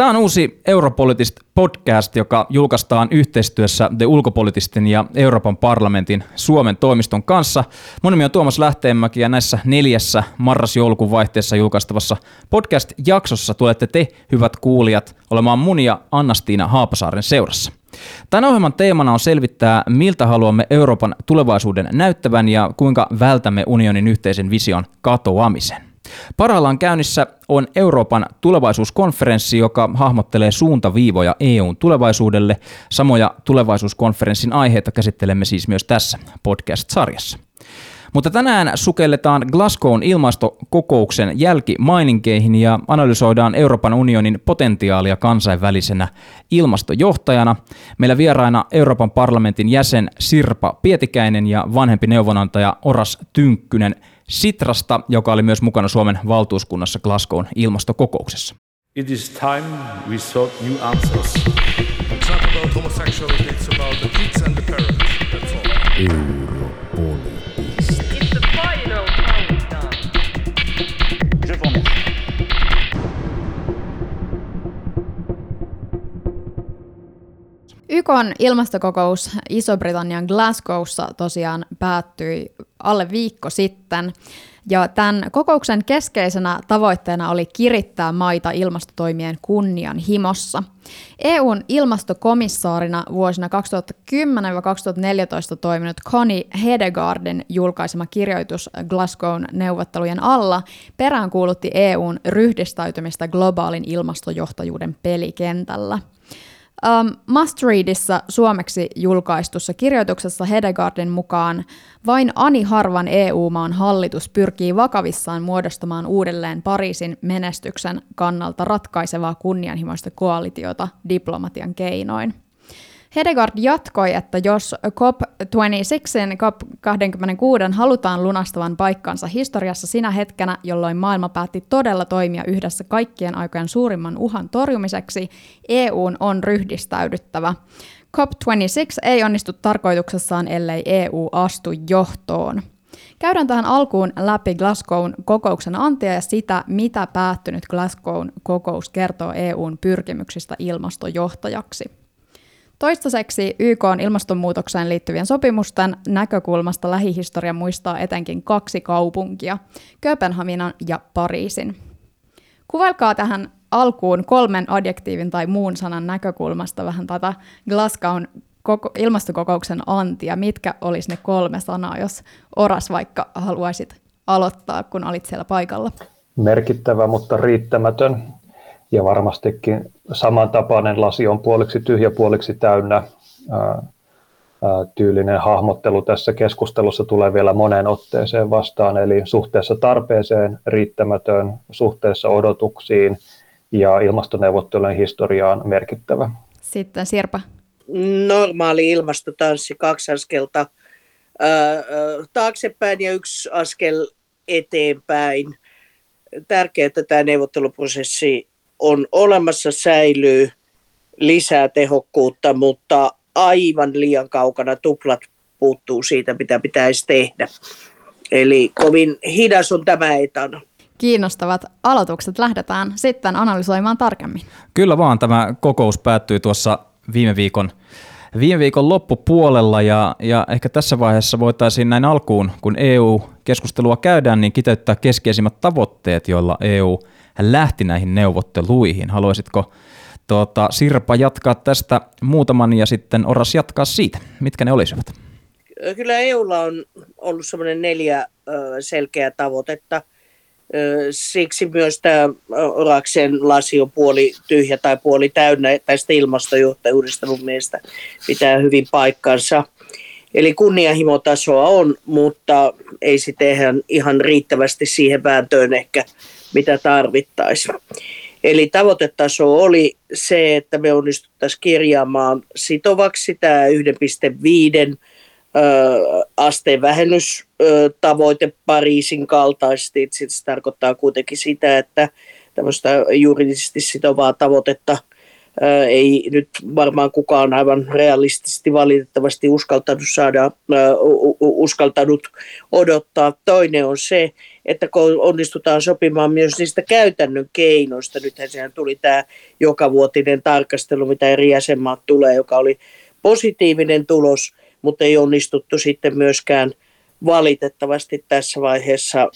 Tämä on uusi Europolitist podcast, joka julkaistaan yhteistyössä The Ulkopolitisten ja Euroopan parlamentin Suomen toimiston kanssa. Mun nimi on Tuomas Lähteenmäki ja näissä neljässä marras-joulukuun vaihteessa julkaistavassa podcast-jaksossa tulette te, hyvät kuulijat, olemaan mun ja Annastiina Haapasaaren seurassa. Tämän ohjelman teemana on selvittää, miltä haluamme Euroopan tulevaisuuden näyttävän ja kuinka vältämme unionin yhteisen vision katoamisen. Parhaillaan käynnissä on Euroopan tulevaisuuskonferenssi, joka hahmottelee suuntaviivoja EUn tulevaisuudelle. Samoja tulevaisuuskonferenssin aiheita käsittelemme siis myös tässä podcast-sarjassa. Mutta tänään sukelletaan Glasgown ilmastokokouksen jälkimaininkeihin ja analysoidaan Euroopan unionin potentiaalia kansainvälisenä ilmastojohtajana. Meillä vieraina Euroopan parlamentin jäsen Sirpa Pietikäinen ja vanhempi neuvonantaja Oras Tynkkynen Sitrasta, joka oli myös mukana Suomen valtuuskunnassa Glasgown ilmastokokouksessa. It is time we sought new answers. It's not about homosexuality, it's about the kids and the parents. That's all. YKn ilmastokokous Iso-Britannian Glasgowssa tosiaan päättyi alle viikko sitten. Ja tämän kokouksen keskeisenä tavoitteena oli kirittää maita ilmastotoimien kunnianhimossa. EUn ilmastokomissaarina vuosina 2010-2014 toiminut Connie Hedegaardin julkaisema kirjoitus Glasgown neuvottelujen alla peräänkuulutti EUn ryhdistäytymistä globaalin ilmastojohtajuuden pelikentällä – Um, Must Readissa suomeksi julkaistussa kirjoituksessa Hedegaardin mukaan vain ani harvan EU-maan hallitus pyrkii vakavissaan muodostamaan uudelleen Pariisin menestyksen kannalta ratkaisevaa kunnianhimoista koalitiota diplomatian keinoin. Hedegaard jatkoi, että jos COP26 COP26 halutaan lunastavan paikkansa historiassa sinä hetkenä, jolloin maailma päätti todella toimia yhdessä kaikkien aikojen suurimman uhan torjumiseksi, EUn on ryhdistäydyttävä. COP26 ei onnistu tarkoituksessaan, ellei EU astu johtoon. Käydään tähän alkuun läpi Glasgown kokouksen antia ja sitä, mitä päättynyt Glasgown kokous kertoo EUn pyrkimyksistä ilmastojohtajaksi. Toistaiseksi YK on ilmastonmuutokseen liittyvien sopimusten näkökulmasta lähihistoria muistaa etenkin kaksi kaupunkia, Kööpenhaminan ja Pariisin. Kuvailkaa tähän alkuun kolmen adjektiivin tai muun sanan näkökulmasta vähän tätä Glasgown koko, ilmastokokouksen antia. Mitkä olisi ne kolme sanaa, jos Oras vaikka haluaisit aloittaa, kun olit siellä paikalla? Merkittävä, mutta riittämätön ja varmastikin samantapainen lasi on puoliksi tyhjä, puoliksi täynnä. Tyylinen hahmottelu tässä keskustelussa tulee vielä moneen otteeseen vastaan, eli suhteessa tarpeeseen riittämätön, suhteessa odotuksiin ja ilmastoneuvottelujen historiaan merkittävä. Sitten Sirpa. Normaali ilmastotanssi, kaksi askelta taaksepäin ja yksi askel eteenpäin. Tärkeää, että tämä neuvotteluprosessi on olemassa, säilyy, lisää tehokkuutta, mutta aivan liian kaukana tuplat puuttuu siitä, mitä pitäisi tehdä. Eli kovin hidas on tämä etana. Kiinnostavat aloitukset lähdetään sitten analysoimaan tarkemmin. Kyllä vaan, tämä kokous päättyi tuossa viime viikon viime viikon loppupuolella ja, ja ehkä tässä vaiheessa voitaisiin näin alkuun, kun EU-keskustelua käydään, niin kiteyttää keskeisimmät tavoitteet, joilla EU hän lähti näihin neuvotteluihin. Haluaisitko tuota, Sirpa jatkaa tästä muutaman ja sitten Oras jatkaa siitä? Mitkä ne olisivat? Kyllä EUlla on ollut semmoinen neljä selkeää tavoitetta. Siksi myös tämä Oraksen lasi on puoli tyhjä tai puoli täynnä tästä ilmastojohtajuudesta mun mielestä pitää hyvin paikkansa. Eli kunnianhimotasoa on, mutta ei sitten ihan riittävästi siihen vääntöön ehkä mitä tarvittaisiin. Eli tavoitetaso oli se, että me onnistuttaisiin kirjaamaan sitovaksi tämä 1,5 asteen vähennystavoite Pariisin kaltaisesti. Se tarkoittaa kuitenkin sitä, että tämmöistä juridisesti sitovaa tavoitetta ei nyt varmaan kukaan aivan realistisesti valitettavasti uskaltanut saada, uskaltanut odottaa. Toinen on se, että kun onnistutaan sopimaan myös niistä käytännön keinoista, nythän sehän tuli tämä jokavuotinen tarkastelu, mitä eri jäsenmaat tulee, joka oli positiivinen tulos, mutta ei onnistuttu sitten myöskään valitettavasti tässä vaiheessa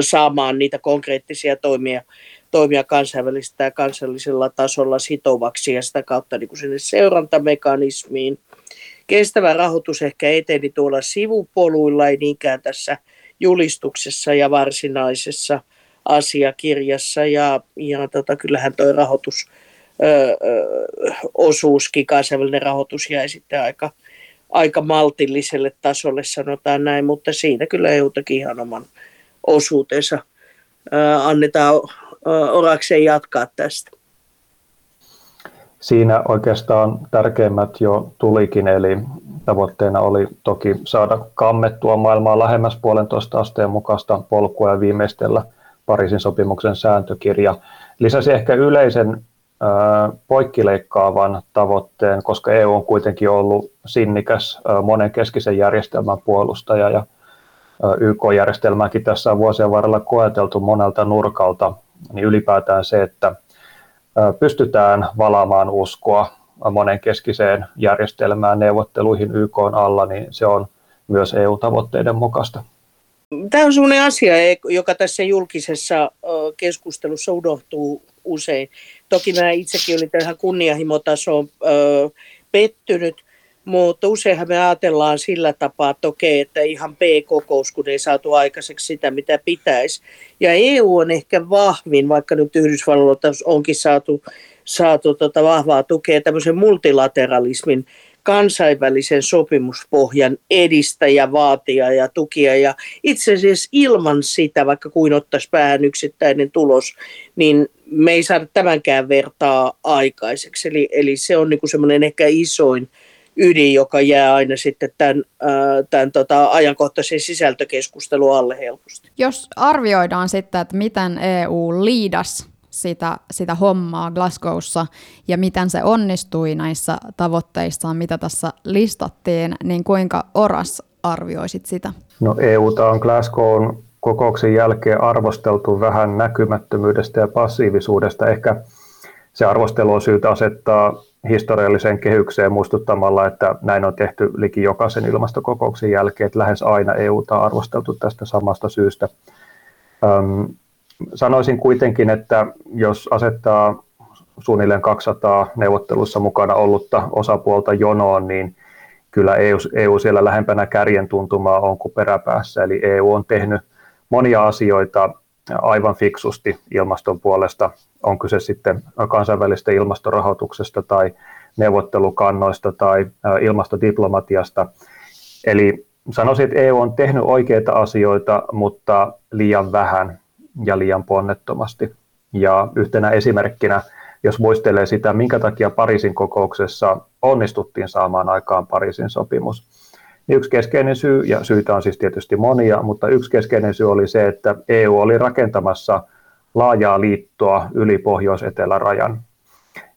saamaan niitä konkreettisia toimia toimia kansainvälistä ja kansallisella tasolla sitovaksi ja sitä kautta niin kuin sinne seurantamekanismiin. Kestävä rahoitus ehkä eteni tuolla sivupoluilla, ei niinkään tässä julistuksessa ja varsinaisessa asiakirjassa. Ja, ja tota, kyllähän tuo rahoitus, ö, ö, osuuskin, kansainvälinen rahoitus jäi sitten aika, aika maltilliselle tasolle, sanotaan näin, mutta siinä kyllä EUtakin ihan oman osuutensa annetaan orakseen jatkaa tästä? Siinä oikeastaan tärkeimmät jo tulikin, eli tavoitteena oli toki saada kammettua maailmaa lähemmäs puolentoista asteen mukaista polkua ja viimeistellä Pariisin sopimuksen sääntökirja. Lisäsi ehkä yleisen poikkileikkaavan tavoitteen, koska EU on kuitenkin ollut sinnikäs monenkeskisen järjestelmän puolustaja ja YK-järjestelmääkin tässä on vuosien varrella koeteltu monelta nurkalta niin ylipäätään se, että pystytään valaamaan uskoa monenkeskiseen järjestelmään neuvotteluihin YK alla, niin se on myös EU-tavoitteiden mukaista. Tämä on sellainen asia, joka tässä julkisessa keskustelussa unohtuu usein. Toki mä itsekin olin tähän kunnianhimotasoon pettynyt, mutta useinhan me ajatellaan sillä tapaa, että okei, että ihan P-kokous, kun ei saatu aikaiseksi sitä, mitä pitäisi. Ja EU on ehkä vahvin, vaikka nyt Yhdysvalloilta onkin saatu, saatu tota vahvaa tukea tämmöisen multilateralismin kansainvälisen sopimuspohjan edistäjä, vaatia ja tukia. Ja itse asiassa ilman sitä, vaikka kuin ottaisi päähän yksittäinen tulos, niin me ei saada tämänkään vertaa aikaiseksi. Eli, eli se on niin semmoinen ehkä isoin ydin, joka jää aina sitten tämän, tämän tota, ajankohtaisen sisältökeskustelun alle helposti. Jos arvioidaan sitten, että miten EU liidas sitä, sitä hommaa Glasgowssa ja miten se onnistui näissä tavoitteissaan, mitä tässä listattiin, niin kuinka Oras arvioisit sitä? No EUta on Glasgown kokouksen jälkeen arvosteltu vähän näkymättömyydestä ja passiivisuudesta. Ehkä se arvostelu on syytä asettaa historialliseen kehykseen muistuttamalla, että näin on tehty liki jokaisen ilmastokokouksen jälkeen, että lähes aina EUta on arvosteltu tästä samasta syystä. Öm, sanoisin kuitenkin, että jos asettaa suunnilleen 200 neuvottelussa mukana ollutta osapuolta jonoon, niin kyllä EU, EU siellä lähempänä kärjen tuntumaa on kuin peräpäässä. Eli EU on tehnyt monia asioita aivan fiksusti ilmaston puolesta, on kyse sitten kansainvälisestä ilmastorahoituksesta tai neuvottelukannoista tai ilmastodiplomatiasta. Eli sanoisin, että EU on tehnyt oikeita asioita, mutta liian vähän ja liian ponnettomasti. Ja yhtenä esimerkkinä, jos muistelee sitä, minkä takia Pariisin kokouksessa onnistuttiin saamaan aikaan Pariisin sopimus, Yksi keskeinen syy, ja syitä on siis tietysti monia, mutta yksi keskeinen syy oli se, että EU oli rakentamassa laajaa liittoa yli pohjois-etelärajan.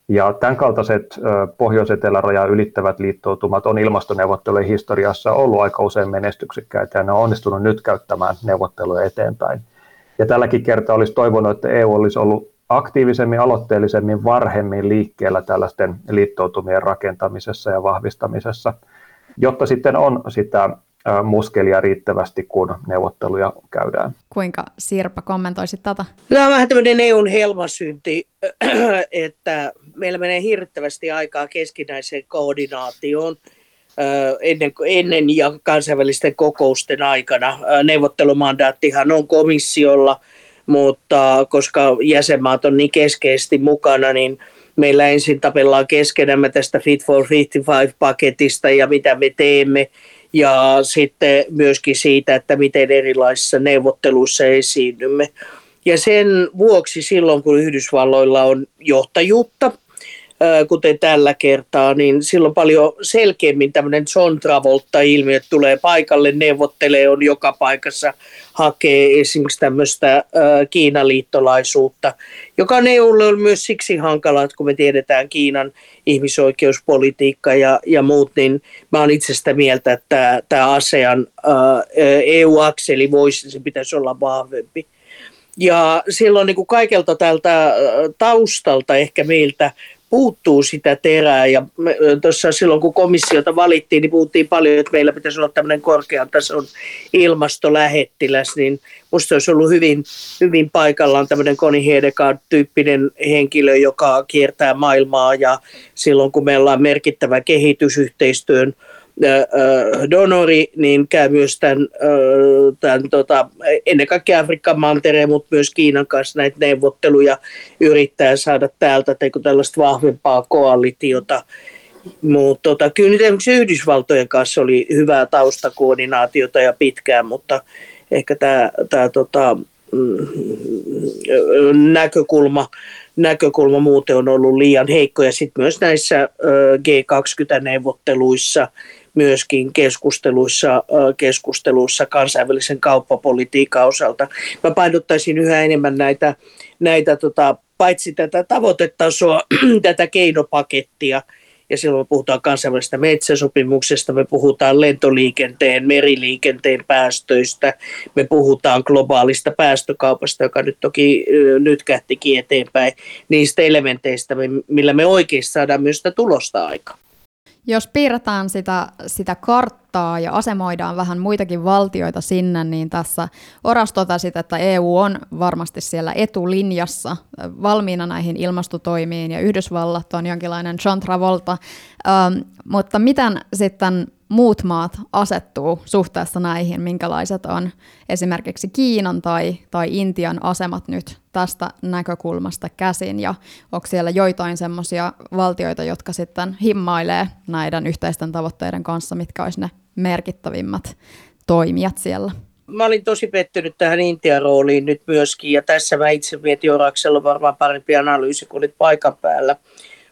Ja tämän kaltaiset pohjois-etelärajan ylittävät liittoutumat on ilmastoneuvottelujen historiassa ollut aika usein menestyksekkäitä ja ne on onnistunut nyt käyttämään neuvotteluja eteenpäin. Ja tälläkin kertaa olisi toivonut, että EU olisi ollut aktiivisemmin, aloitteellisemmin, varhemmin liikkeellä tällaisten liittoutumien rakentamisessa ja vahvistamisessa – jotta sitten on sitä muskelia riittävästi, kun neuvotteluja käydään. Kuinka Sirpa kommentoisit tätä? Tämä on vähän tämmöinen EUn helmasynti, että meillä menee hirvittävästi aikaa keskinäiseen koordinaatioon ennen, ennen ja kansainvälisten kokousten aikana. Neuvottelumandaattihan on komissiolla, mutta koska jäsenmaat on niin keskeisesti mukana, niin – meillä ensin tapellaan keskenämme tästä Fit for 55-paketista ja mitä me teemme ja sitten myöskin siitä, että miten erilaisissa neuvotteluissa esiinnymme. Ja sen vuoksi silloin, kun Yhdysvalloilla on johtajuutta, kuten tällä kertaa, niin silloin paljon selkeämmin tämmöinen John Travolta-ilmiö tulee paikalle, neuvottelee, on joka paikassa, hakee esimerkiksi tämmöistä Kiinan liittolaisuutta, joka EUlle on myös siksi hankala, että kun me tiedetään Kiinan ihmisoikeuspolitiikka ja, ja muut, niin mä oon itse sitä mieltä, että tämä ASEAN EU-akseli voisi, se pitäisi olla vahvempi. Ja silloin niin kuin kaikelta tältä taustalta ehkä meiltä puuttuu sitä terää. Ja tuossa silloin kun komissiota valittiin, niin puhuttiin paljon, että meillä pitäisi olla tämmöinen korkean tason ilmastolähettiläs, niin musta olisi ollut hyvin, hyvin paikallaan tämmöinen Koni Hedegaard-tyyppinen henkilö, joka kiertää maailmaa. Ja silloin kun meillä on merkittävä kehitysyhteistyön donori, niin käy myös tämän, tämän tota, ennen kaikkea Afrikan mantereen, mutta myös Kiinan kanssa näitä neuvotteluja yrittää saada täältä tällaista vahvempaa koalitiota. Mutta tota, kyllä nyt esimerkiksi Yhdysvaltojen kanssa oli hyvää taustakoordinaatiota ja pitkään, mutta ehkä tämä, tämä tota, mm, näkökulma, näkökulma muuten on ollut liian heikko. Ja sitten myös näissä G20-neuvotteluissa myöskin keskusteluissa, keskusteluissa kansainvälisen kauppapolitiikan osalta. Mä painottaisin yhä enemmän näitä, näitä tota, paitsi tätä tavoitetasoa, tätä keinopakettia, ja silloin me puhutaan kansainvälisestä metsäsopimuksesta, me puhutaan lentoliikenteen, meriliikenteen päästöistä, me puhutaan globaalista päästökaupasta, joka nyt toki nyt kähtikin eteenpäin, niistä elementeistä, millä me oikeasti saadaan myös sitä tulosta aikaan. Jos piirretään sitä, sitä karttaa ja asemoidaan vähän muitakin valtioita sinne, niin tässä Oras totesi, että EU on varmasti siellä etulinjassa valmiina näihin ilmastotoimiin ja Yhdysvallat on jonkinlainen John Travolta. Ähm, mutta miten sitten muut maat asettuu suhteessa näihin, minkälaiset on esimerkiksi Kiinan tai, tai Intian asemat nyt tästä näkökulmasta käsin, ja onko siellä joitain semmoisia valtioita, jotka sitten himmailee näiden yhteisten tavoitteiden kanssa, mitkä olisi ne merkittävimmät toimijat siellä? Mä olin tosi pettynyt tähän Intian rooliin nyt myöskin, ja tässä mä itse mietin Oraksella varmaan parempi analyysi, kun olit paikan päällä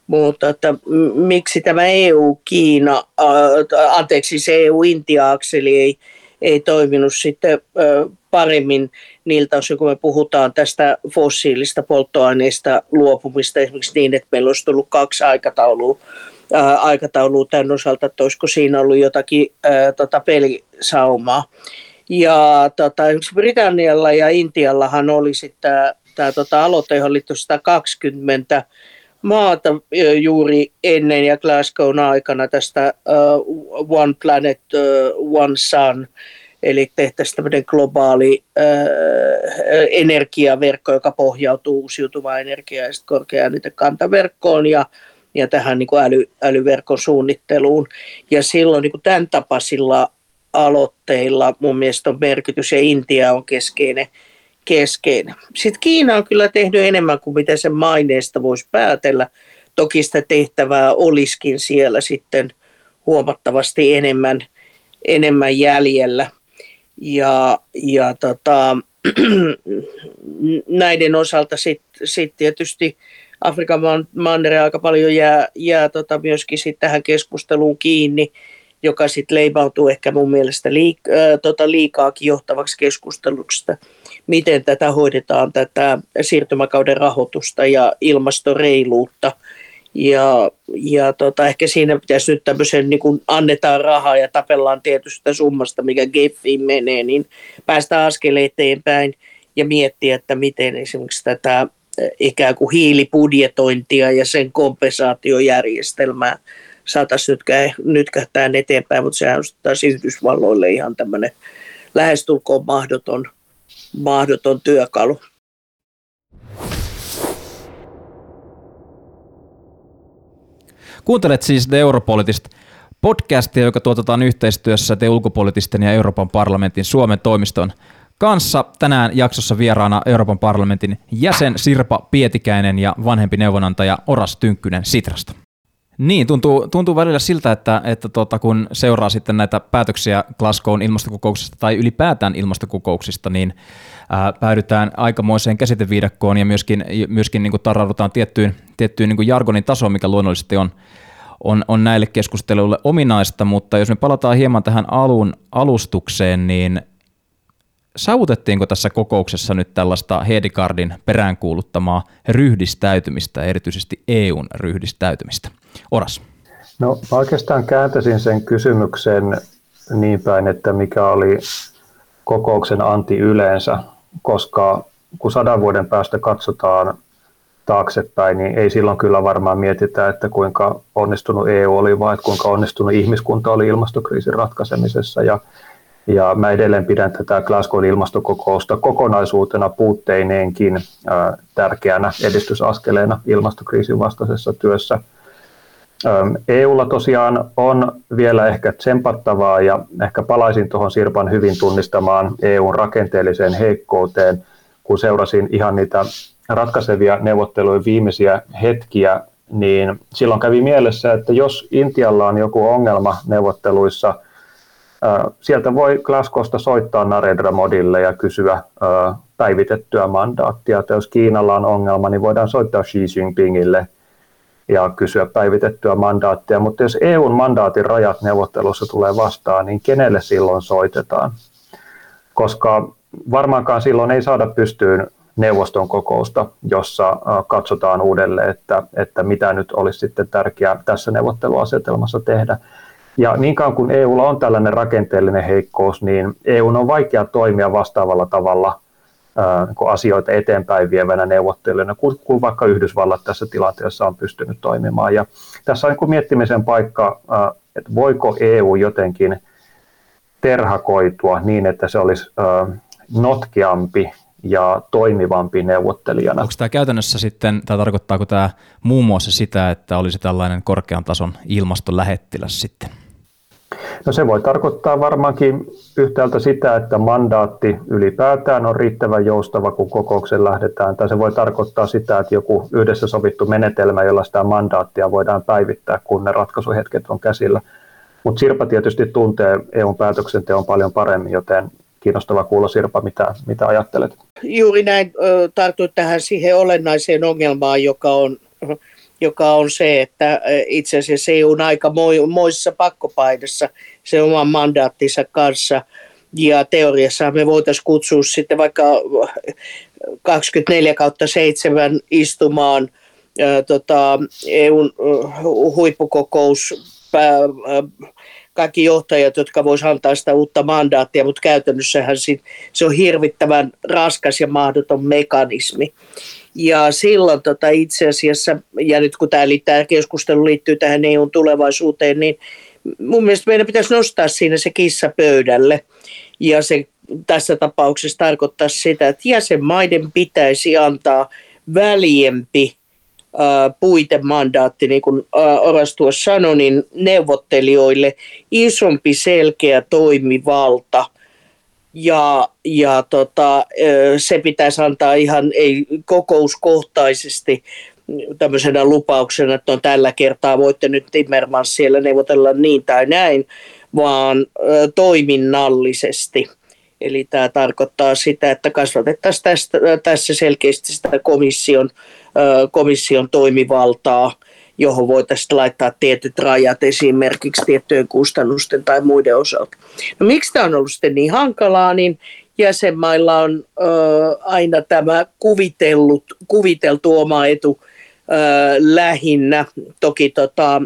mutta että miksi tämä EU-Kiina, äh, anteeksi se EU-Intia-akseli ei, ei toiminut sitten äh, paremmin niiltä osin, kun me puhutaan tästä fossiilista polttoaineista luopumista esimerkiksi niin, että meillä olisi tullut kaksi aikataulua, aikataulua tämän osalta, että olisiko siinä ollut jotakin tota pelisaumaa. Ja tota, Britannialla ja Intiallahan oli sitten tämä tota, aloite, johon liittyi 120 maata juuri ennen ja Glasgown aikana tästä uh, One Planet, uh, One Sun, eli tehtäisiin tämmöinen globaali uh, energiaverkko, joka pohjautuu uusiutuvaan energiaan ja korkeaan kantaverkkoon ja, ja tähän niin kuin äly, älyverkon suunnitteluun. Ja silloin niin kuin tämän tapaisilla aloitteilla mun mielestä on merkitys ja Intia on keskeinen keskeinen. Sitten Kiina on kyllä tehnyt enemmän kuin mitä sen maineesta voisi päätellä. Toki sitä tehtävää olisikin siellä sitten huomattavasti enemmän, enemmän jäljellä. Ja, ja tota, näiden osalta sitten sit tietysti Afrikan manner aika paljon jää, jää tota myöskin sit tähän keskusteluun kiinni, joka sitten leimautuu ehkä mun mielestä liik- äh, tota liikaakin johtavaksi keskustelusta miten tätä hoidetaan, tätä siirtymäkauden rahoitusta ja ilmastoreiluutta. Ja, ja tota, ehkä siinä pitäisi nyt tämmöisen, niin kun annetaan rahaa ja tapellaan tietystä summasta, mikä Geffiin menee, niin päästään askel eteenpäin ja miettiä, että miten esimerkiksi tätä ikään kuin hiilibudjetointia ja sen kompensaatiojärjestelmää saataisiin nyt kähtää eteenpäin, mutta sehän on taas Yhdysvalloille ihan tämmöinen lähestulkoon mahdoton – mahdoton työkalu. Kuuntelet siis The Europolitista podcastia, joka tuotetaan yhteistyössä The Ulkopolitisten ja Euroopan parlamentin Suomen toimiston kanssa. Tänään jaksossa vieraana Euroopan parlamentin jäsen Sirpa Pietikäinen ja vanhempi neuvonantaja Oras Tynkkynen Sitrasta. Niin, tuntuu, tuntuu välillä siltä, että, että tota, kun seuraa sitten näitä päätöksiä Glasgown ilmastokokouksista tai ylipäätään ilmastokokouksista, niin ää, päädytään aikamoiseen käsiteviidakkoon ja myöskin, myöskin niin tarraudutaan tiettyyn, tiettyyn niin jargonin tasoon, mikä luonnollisesti on, on, on näille keskusteluille ominaista, mutta jos me palataan hieman tähän alun alustukseen, niin saavutettiinko tässä kokouksessa nyt tällaista Hedegardin peräänkuuluttamaa ryhdistäytymistä, erityisesti EUn ryhdistäytymistä? Oras. No mä oikeastaan kääntäisin sen kysymyksen niin päin, että mikä oli kokouksen anti yleensä, koska kun sadan vuoden päästä katsotaan taaksepäin, niin ei silloin kyllä varmaan mietitä, että kuinka onnistunut EU oli, vaan että kuinka onnistunut ihmiskunta oli ilmastokriisin ratkaisemisessa. Ja, ja mä edelleen pidän tätä Glasgow ilmastokokousta kokonaisuutena puutteineenkin ää, tärkeänä edistysaskeleena ilmastokriisin vastaisessa työssä. EUlla tosiaan on vielä ehkä tsempattavaa ja ehkä palaisin tuohon Sirpan hyvin tunnistamaan EUn rakenteelliseen heikkouteen, kun seurasin ihan niitä ratkaisevia neuvottelujen viimeisiä hetkiä, niin silloin kävi mielessä, että jos Intialla on joku ongelma neuvotteluissa, sieltä voi Glasgowsta soittaa Narendra Modille ja kysyä päivitettyä mandaattia. Että jos Kiinalla on ongelma, niin voidaan soittaa Xi Jinpingille ja kysyä päivitettyä mandaattia. Mutta jos EUn mandaatin rajat neuvottelussa tulee vastaan, niin kenelle silloin soitetaan? Koska varmaankaan silloin ei saada pystyyn neuvoston kokousta, jossa katsotaan uudelleen, että, että mitä nyt olisi sitten tärkeää tässä neuvotteluasetelmassa tehdä. Ja niin kauan kuin EUlla on tällainen rakenteellinen heikkous, niin EU on vaikea toimia vastaavalla tavalla niin asioita eteenpäin vievänä neuvottelijana, kuin vaikka Yhdysvallat tässä tilanteessa on pystynyt toimimaan. Ja tässä on niin miettimisen paikka, että voiko EU jotenkin terhakoitua niin, että se olisi notkeampi ja toimivampi neuvottelijana. Onko tämä käytännössä sitten, tai tarkoittaako tämä muun muassa sitä, että olisi tällainen korkean tason ilmastolähettiläs sitten? No se voi tarkoittaa varmaankin yhtäältä sitä, että mandaatti ylipäätään on riittävän joustava, kun kokouksen lähdetään, tai se voi tarkoittaa sitä, että joku yhdessä sovittu menetelmä, jolla sitä mandaattia voidaan päivittää, kun ne ratkaisuhetket on käsillä. Mutta Sirpa tietysti tuntee EUn päätöksenteon paljon paremmin, joten kiinnostava kuulla Sirpa, mitä, mitä ajattelet. Juuri näin tartuit tähän siihen olennaiseen ongelmaan, joka on, joka on se, että itse asiassa EU on aika moissa pakkopaidassa se oman mandaattinsa kanssa. Ja teoriassa me voitaisiin kutsua sitten vaikka 24 kautta 7 istumaan ää, tota, EUn huippukokous pää, kaikki johtajat, jotka voisivat antaa sitä uutta mandaattia, mutta käytännössähän se on hirvittävän raskas ja mahdoton mekanismi. Ja silloin tota itse asiassa, ja nyt kun tämä, tämä keskustelu liittyy tähän EUn tulevaisuuteen, niin mun mielestä meidän pitäisi nostaa siinä se kissa pöydälle. Ja se tässä tapauksessa tarkoittaa sitä, että jäsenmaiden pitäisi antaa väljempi puitemandaatti, niin kuin Oras tuossa sanoi, niin neuvottelijoille isompi selkeä toimivalta. Ja, ja tota, se pitäisi antaa ihan ei kokouskohtaisesti tämmöisenä lupauksena, että on tällä kertaa voitte nyt Timmermans siellä neuvotella niin tai näin, vaan toiminnallisesti. Eli tämä tarkoittaa sitä, että kasvatettaisiin tästä, tässä selkeästi sitä komission komission toimivaltaa, johon voitaisiin laittaa tietyt rajat esimerkiksi tiettyjen kustannusten tai muiden osalta. No miksi tämä on ollut sitten niin hankalaa, niin jäsenmailla on ö, aina tämä kuvitellut, kuviteltu oma etu lähinnä. Toki tota,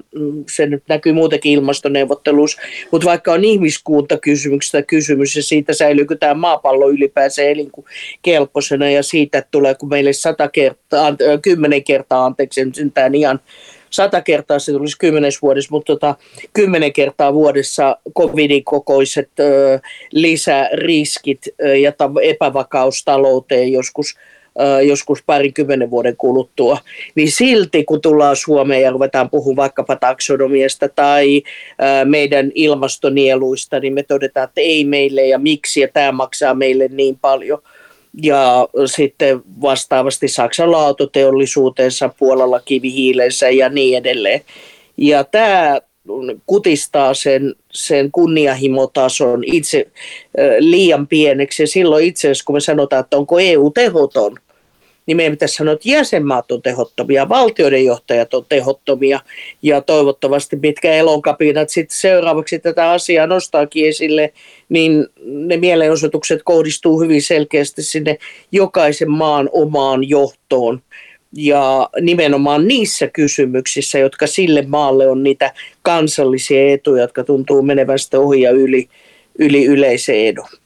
se nyt näkyy muutenkin ilmastoneuvottelussa, mutta vaikka on ihmiskuntakysymyksestä kysymys ja siitä säilyykö tämä maapallo ylipäänsä elinkelpoisena ja siitä että tuleeko meille sata kertaa, kymmenen kertaa, anteeksi, tämä ihan sata kertaa se tulisi kymmenes vuodessa, mutta tota, kymmenen kertaa vuodessa covidin kokoiset ö, lisäriskit ö, ja epävakaus talouteen joskus joskus parinkymmenen vuoden kuluttua, niin silti kun tullaan Suomeen ja ruvetaan puhumaan vaikkapa taksonomiasta tai meidän ilmastonieluista, niin me todetaan, että ei meille ja miksi ja tämä maksaa meille niin paljon. Ja sitten vastaavasti Saksan autoteollisuutensa, Puolalla kivihiilensä ja niin edelleen. Ja tämä kutistaa sen, sen kunnianhimotason itse liian pieneksi. Ja silloin itse asiassa, kun me sanotaan, että onko EU tehoton, niin meidän pitäisi sanoa, että jäsenmaat on tehottomia, valtioiden johtajat on tehottomia ja toivottavasti mitkä elonkapinat sitten seuraavaksi tätä asiaa nostaakin esille, niin ne mielenosoitukset kohdistuu hyvin selkeästi sinne jokaisen maan omaan johtoon ja nimenomaan niissä kysymyksissä, jotka sille maalle on niitä kansallisia etuja, jotka tuntuu menevän sitten ohi ja yli, yli yleisen edun.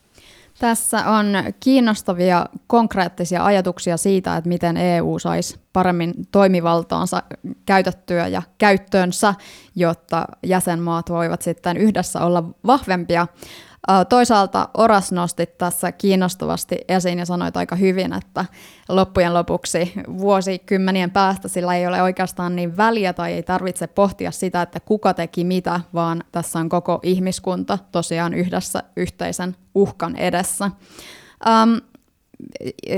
Tässä on kiinnostavia konkreettisia ajatuksia siitä, että miten EU saisi paremmin toimivaltaansa käytettyä ja käyttöönsä, jotta jäsenmaat voivat sitten yhdessä olla vahvempia. Toisaalta Oras nosti tässä kiinnostavasti esiin ja sanoi aika hyvin, että loppujen lopuksi vuosikymmenien päästä sillä ei ole oikeastaan niin väliä tai ei tarvitse pohtia sitä, että kuka teki mitä, vaan tässä on koko ihmiskunta tosiaan yhdessä yhteisen uhkan edessä. Um,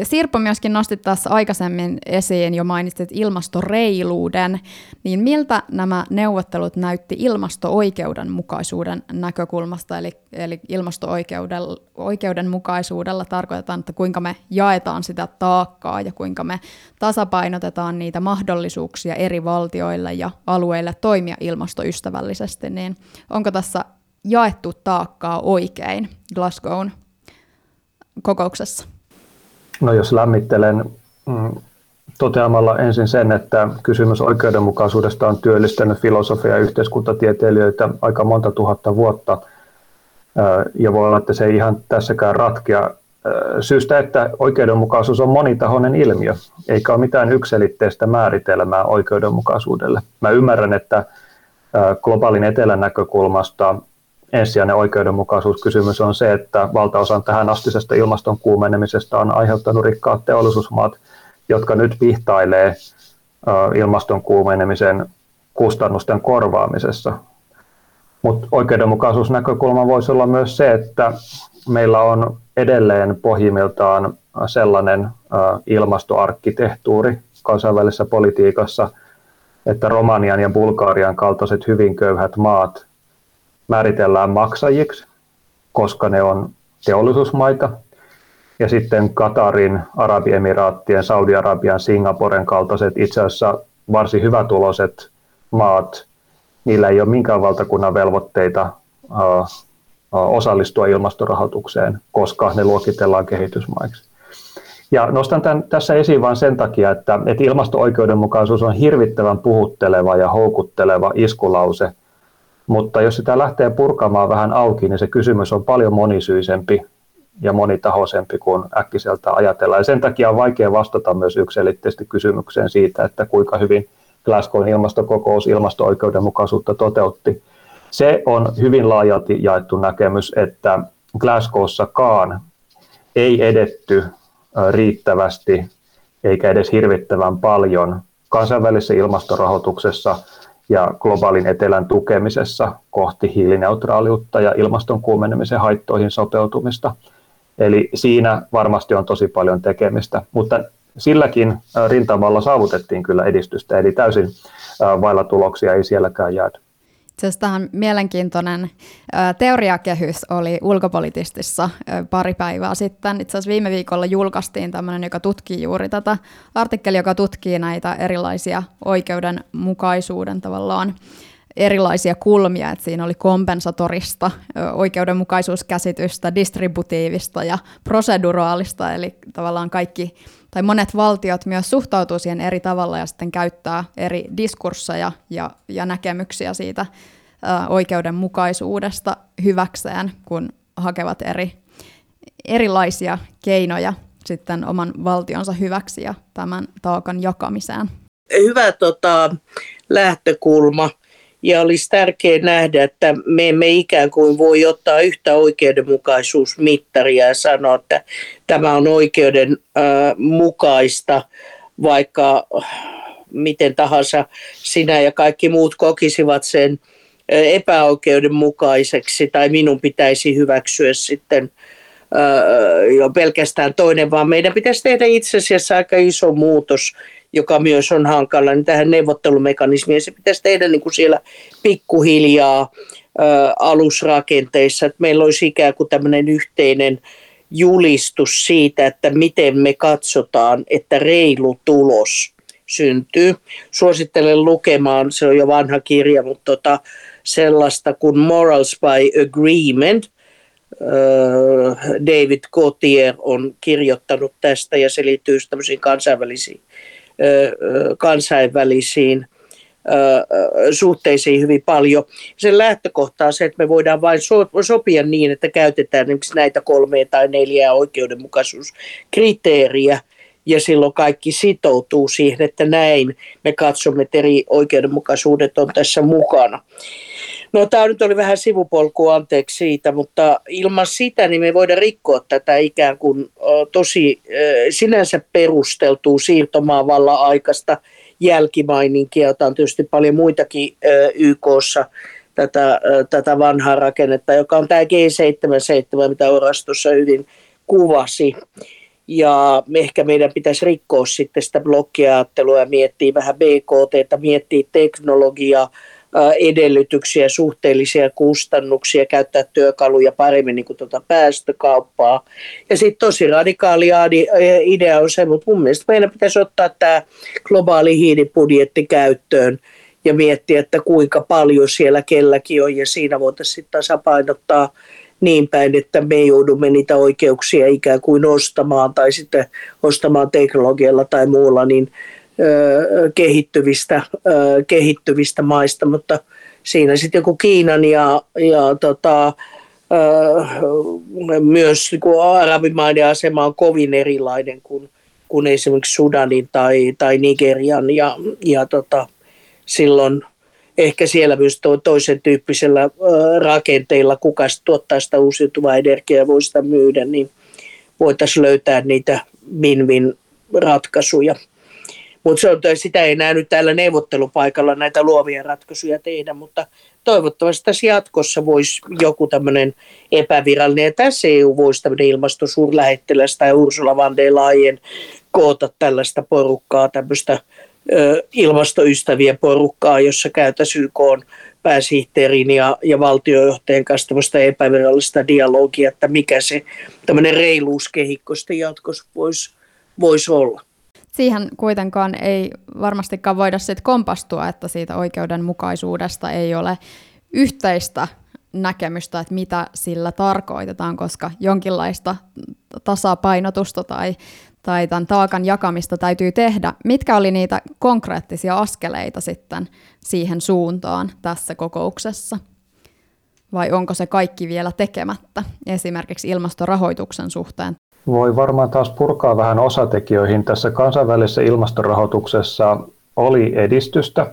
Sirpo myöskin nosti tässä aikaisemmin esiin, jo mainitsit ilmastoreiluuden, niin miltä nämä neuvottelut näytti ilmasto-oikeudenmukaisuuden näkökulmasta, eli, eli ilmasto-oikeudenmukaisuudella tarkoitetaan, että kuinka me jaetaan sitä taakkaa ja kuinka me tasapainotetaan niitä mahdollisuuksia eri valtioille ja alueille toimia ilmastoystävällisesti, niin onko tässä jaettu taakkaa oikein Glasgown kokouksessa? No jos lämmittelen mm, toteamalla ensin sen, että kysymys oikeudenmukaisuudesta on työllistänyt filosofia ja yhteiskuntatieteilijöitä aika monta tuhatta vuotta, ja voi olla, että se ei ihan tässäkään ratkea. Syystä, että oikeudenmukaisuus on monitahoinen ilmiö, eikä ole mitään yksilitteistä määritelmää oikeudenmukaisuudelle. Mä ymmärrän, että globaalin etelän näkökulmasta ensisijainen oikeudenmukaisuuskysymys on se, että valtaosan tähän astisesta ilmaston kuumenemisesta on aiheuttanut rikkaat teollisuusmaat, jotka nyt pihtailee ilmaston kuumenemisen kustannusten korvaamisessa. Mutta oikeudenmukaisuusnäkökulma voisi olla myös se, että meillä on edelleen pohjimmiltaan sellainen ilmastoarkkitehtuuri kansainvälisessä politiikassa, että Romanian ja Bulgarian kaltaiset hyvin köyhät maat määritellään maksajiksi, koska ne on teollisuusmaita. Ja sitten Katarin, Arabiemiraattien, Saudi-Arabian, Singaporen kaltaiset itse asiassa varsin hyvätuloiset maat, niillä ei ole minkään valtakunnan velvoitteita osallistua ilmastorahoitukseen, koska ne luokitellaan kehitysmaiksi. Ja nostan tämän tässä esiin vain sen takia, että, että ilmasto-oikeudenmukaisuus on hirvittävän puhutteleva ja houkutteleva iskulause – mutta jos sitä lähtee purkamaan vähän auki, niin se kysymys on paljon monisyisempi ja monitahoisempi kuin äkkiseltä ajatellaan. Ja sen takia on vaikea vastata myös yksilitteisesti kysymykseen siitä, että kuinka hyvin Glasgown ilmastokokous ilmasto-oikeudenmukaisuutta toteutti. Se on hyvin laajalti jaettu näkemys, että Glasgowssakaan ei edetty riittävästi eikä edes hirvittävän paljon kansainvälisessä ilmastorahoituksessa – ja globaalin etelän tukemisessa kohti hiilineutraaliutta ja ilmaston kuumenemisen haittoihin sopeutumista. Eli siinä varmasti on tosi paljon tekemistä, mutta silläkin rintamalla saavutettiin kyllä edistystä, eli täysin vailla tuloksia ei sielläkään jäädä. Tähän mielenkiintoinen teoriakehys oli ulkopolitistissa pari päivää sitten. Itse asiassa viime viikolla julkaistiin tämmöinen, joka tutkii juuri tätä artikkeli, joka tutkii näitä erilaisia oikeudenmukaisuuden tavallaan erilaisia kulmia, että siinä oli kompensatorista, oikeudenmukaisuuskäsitystä, distributiivista ja proseduraalista, eli tavallaan kaikki tai monet valtiot myös suhtautuu siihen eri tavalla ja sitten käyttää eri diskursseja ja, ja näkemyksiä siitä ä, oikeudenmukaisuudesta hyväkseen, kun hakevat eri, erilaisia keinoja sitten oman valtionsa hyväksi ja tämän taakan jakamiseen. Hyvä tota, lähtökulma ja olisi tärkeää nähdä, että me emme ikään kuin voi ottaa yhtä oikeudenmukaisuusmittaria ja sanoa, että tämä on oikeudenmukaista, vaikka miten tahansa sinä ja kaikki muut kokisivat sen epäoikeudenmukaiseksi tai minun pitäisi hyväksyä sitten jo pelkästään toinen, vaan meidän pitäisi tehdä itse asiassa aika iso muutos joka myös on hankala, niin tähän neuvottelumekanismiin. Se pitäisi tehdä niin kuin siellä pikkuhiljaa ö, alusrakenteissa, että meillä olisi ikään kuin tämmöinen yhteinen julistus siitä, että miten me katsotaan, että reilu tulos syntyy. Suosittelen lukemaan, se on jo vanha kirja, mutta tota, sellaista kuin Morals by Agreement. David Gautier on kirjoittanut tästä ja se liittyy tämmöisiin kansainvälisiin, kansainvälisiin suhteisiin hyvin paljon. Sen lähtökohta on se, että me voidaan vain sopia niin, että käytetään näitä kolmea tai neljää oikeudenmukaisuuskriteeriä – ja silloin kaikki sitoutuu siihen, että näin me katsomme, että eri oikeudenmukaisuudet on tässä mukana. No tämä nyt oli vähän sivupolku, anteeksi siitä, mutta ilman sitä niin me voidaan rikkoa tätä ikään kuin tosi sinänsä perusteltua siirtomaavallan aikaista jälkimaininkia, jota on tietysti paljon muitakin YKssa tätä, tätä vanhaa rakennetta, joka on tämä G77, mitä Orastossa hyvin kuvasi. Ja ehkä meidän pitäisi rikkoa sitten sitä blokkiajattelua ja miettiä vähän BKT, miettiä teknologiaa, edellytyksiä, suhteellisia kustannuksia, käyttää työkaluja paremmin niin kuin tuota päästökauppaa. Ja sitten tosi radikaali idea on se, mutta mun mielestä meidän pitäisi ottaa tämä globaali hiilibudjetti käyttöön ja miettiä, että kuinka paljon siellä kelläkin on ja siinä voitaisiin sitten tasapainottaa niin päin, että me joudumme niitä oikeuksia ikään kuin ostamaan tai sitten ostamaan teknologialla tai muulla niin kehittyvistä, kehittyvistä maista, mutta siinä sitten joku Kiinan ja, ja tota, myös niin arabimaiden asema on kovin erilainen kuin, kuin esimerkiksi Sudanin tai, tai Nigerian ja, ja tota, silloin – ehkä siellä myös to, toisen tyyppisellä rakenteilla, kuka tuottaa sitä uusiutuvaa energiaa ja voi sitä myydä, niin voitaisiin löytää niitä win-win ratkaisuja. Mutta sitä ei enää nyt täällä neuvottelupaikalla näitä luovia ratkaisuja tehdä, mutta toivottavasti tässä jatkossa voisi joku tämmöinen epävirallinen, ja tässä EU voisi tämmöinen ilmastosuurlähettiläs tai Ursula van der Leyen koota tällaista porukkaa, tämmöistä ilmastoystävien porukkaa, jossa käytäisiin YK pääsihteerin ja, ja valtiojohtajan kanssa tämmöistä epävirallista dialogia, että mikä se tämmöinen reiluuskehikko sitten jatkossa voisi vois olla. Siihen kuitenkaan ei varmastikaan voida sitten kompastua, että siitä oikeudenmukaisuudesta ei ole yhteistä näkemystä, että mitä sillä tarkoitetaan, koska jonkinlaista tasapainotusta tai tai tämän taakan jakamista täytyy tehdä. Mitkä oli niitä konkreettisia askeleita sitten siihen suuntaan tässä kokouksessa? Vai onko se kaikki vielä tekemättä, esimerkiksi ilmastorahoituksen suhteen? Voi varmaan taas purkaa vähän osatekijöihin. Tässä kansainvälisessä ilmastorahoituksessa oli edistystä.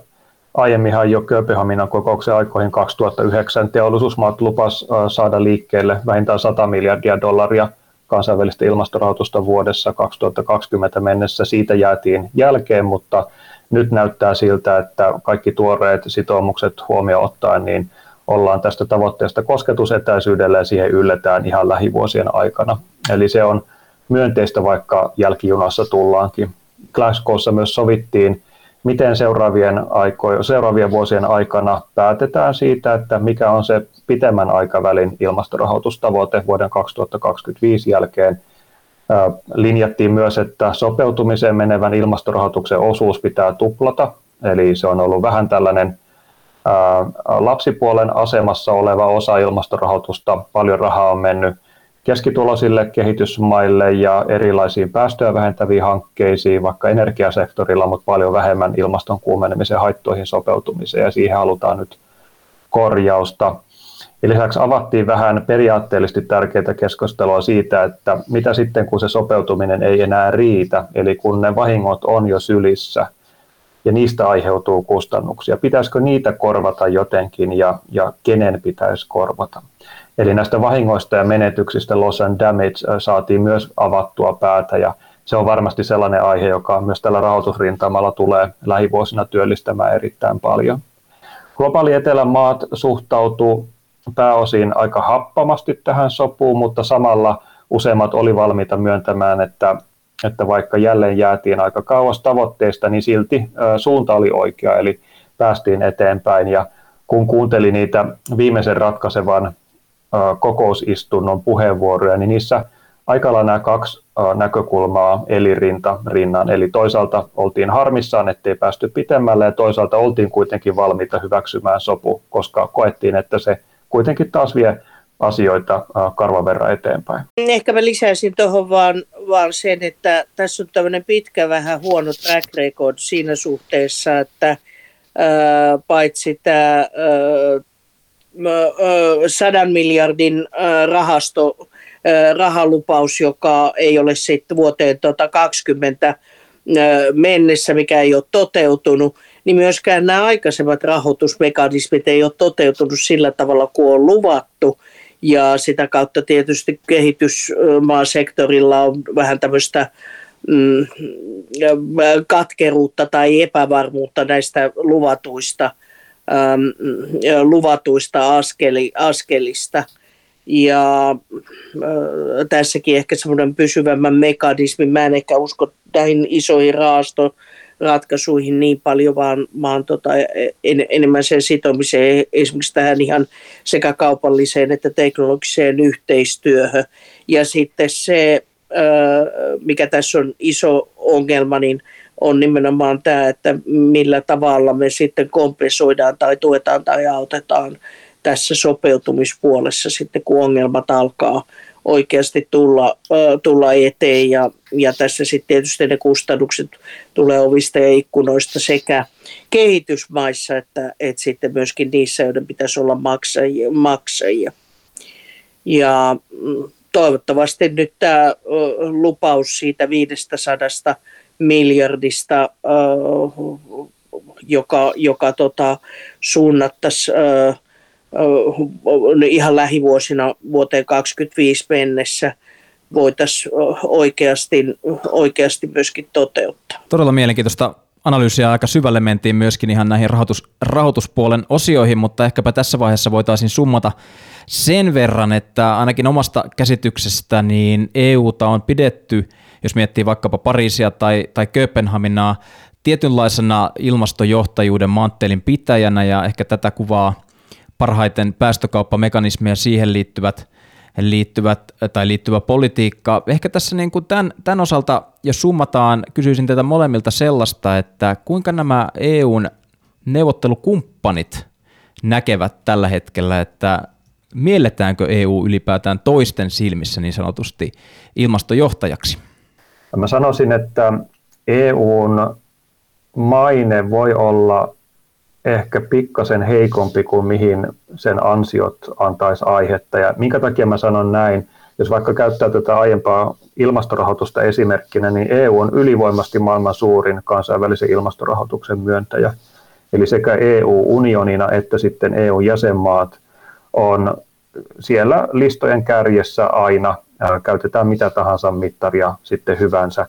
Aiemminhan jo Kööpenhaminan kokouksen aikoihin 2009 teollisuusmaat lupas saada liikkeelle vähintään 100 miljardia dollaria – kansainvälistä ilmastorahoitusta vuodessa 2020 mennessä. Siitä jäätiin jälkeen, mutta nyt näyttää siltä, että kaikki tuoreet sitoumukset huomioon ottaen, niin ollaan tästä tavoitteesta kosketusetäisyydellä ja siihen ylletään ihan lähivuosien aikana. Eli se on myönteistä, vaikka jälkijunassa tullaankin. Glasgowssa myös sovittiin miten seuraavien, aiko, seuraavien vuosien aikana päätetään siitä, että mikä on se pitemmän aikavälin ilmastorahoitustavoite vuoden 2025 jälkeen. Linjattiin myös, että sopeutumiseen menevän ilmastorahoituksen osuus pitää tuplata, eli se on ollut vähän tällainen lapsipuolen asemassa oleva osa ilmastorahoitusta. Paljon rahaa on mennyt keskituloisille kehitysmaille ja erilaisiin päästöjä vähentäviin hankkeisiin, vaikka energiasektorilla, mutta paljon vähemmän ilmaston kuumenemisen haittoihin sopeutumiseen, ja siihen halutaan nyt korjausta. Ja lisäksi avattiin vähän periaatteellisesti tärkeitä keskustelua siitä, että mitä sitten kun se sopeutuminen ei enää riitä, eli kun ne vahingot on jo sylissä ja niistä aiheutuu kustannuksia, pitäisikö niitä korvata jotenkin ja, ja kenen pitäisi korvata. Eli näistä vahingoista ja menetyksistä loss and damage saatiin myös avattua päätä ja se on varmasti sellainen aihe, joka myös tällä rahoitusrintamalla tulee lähivuosina työllistämään erittäin paljon. Globaali etelän maat suhtautuu pääosin aika happamasti tähän sopuun, mutta samalla useimmat oli valmiita myöntämään, että että vaikka jälleen jäätiin aika kauas tavoitteesta, niin silti suunta oli oikea, eli päästiin eteenpäin. Ja kun kuuntelin niitä viimeisen ratkaisevan kokousistunnon puheenvuoroja, niin niissä aika lailla nämä kaksi näkökulmaa eli rinta rinnan. Eli toisaalta oltiin harmissaan, ettei päästy pitemmälle ja toisaalta oltiin kuitenkin valmiita hyväksymään sopu, koska koettiin, että se kuitenkin taas vie asioita karvan verran eteenpäin. Ehkä mä lisäisin tuohon vaan, vaan sen, että tässä on tämmöinen pitkä vähän huono track record siinä suhteessa, että paitsi tämä sadan miljardin rahasto, rahalupaus, joka ei ole sitten vuoteen tota 20 ää, mennessä, mikä ei ole toteutunut, niin myöskään nämä aikaisemmat rahoitusmekanismit ei ole toteutunut sillä tavalla kuin on luvattu ja sitä kautta tietysti kehitysmaasektorilla on vähän tämmöistä mm, katkeruutta tai epävarmuutta näistä luvatuista, ähm, luvatuista askeli, askelista. Ja äh, tässäkin ehkä semmoinen pysyvämmän mekanismi. Mä en ehkä usko näihin isoihin raasto, ratkaisuihin niin paljon, vaan, vaan tota, en, enemmän sen sitomiseen esimerkiksi tähän ihan sekä kaupalliseen että teknologiseen yhteistyöhön. Ja sitten se, mikä tässä on iso ongelma, niin on nimenomaan tämä, että millä tavalla me sitten kompensoidaan tai tuetaan tai autetaan tässä sopeutumispuolessa sitten, kun ongelmat alkaa oikeasti tulla, tulla eteen ja, ja tässä sitten tietysti ne kustannukset tulee ovista ja ikkunoista sekä kehitysmaissa että, että sitten myöskin niissä, joiden pitäisi olla maksajia. maksajia. Ja mm, toivottavasti nyt tämä lupaus siitä 500 miljardista, joka, joka tota, suunnattaisiin ihan lähivuosina vuoteen 2025 mennessä voitaisiin oikeasti, oikeasti myöskin toteuttaa. Todella mielenkiintoista analyysiä aika syvälle mentiin myöskin ihan näihin rahoitus, rahoituspuolen osioihin, mutta ehkäpä tässä vaiheessa voitaisiin summata sen verran, että ainakin omasta käsityksestä niin EUta on pidetty, jos miettii vaikkapa Pariisia tai, tai Kööpenhaminaa, tietynlaisena ilmastojohtajuuden manttelin pitäjänä ja ehkä tätä kuvaa parhaiten päästökauppamekanismeja siihen liittyvät, liittyvät tai liittyvä politiikka. Ehkä tässä niin kuin tämän, tämän osalta, jos summataan, kysyisin teitä molemmilta sellaista, että kuinka nämä EUn neuvottelukumppanit näkevät tällä hetkellä, että mielletäänkö EU ylipäätään toisten silmissä niin sanotusti ilmastojohtajaksi? Mä sanoisin, että EUn maine voi olla ehkä pikkasen heikompi kuin mihin sen ansiot antaisi aihetta. Ja minkä takia mä sanon näin? Jos vaikka käyttää tätä aiempaa ilmastorahoitusta esimerkkinä, niin EU on ylivoimasti maailman suurin kansainvälisen ilmastorahoituksen myöntäjä. Eli sekä EU-unionina että sitten EU-jäsenmaat on siellä listojen kärjessä aina, käytetään mitä tahansa mittaria sitten hyvänsä.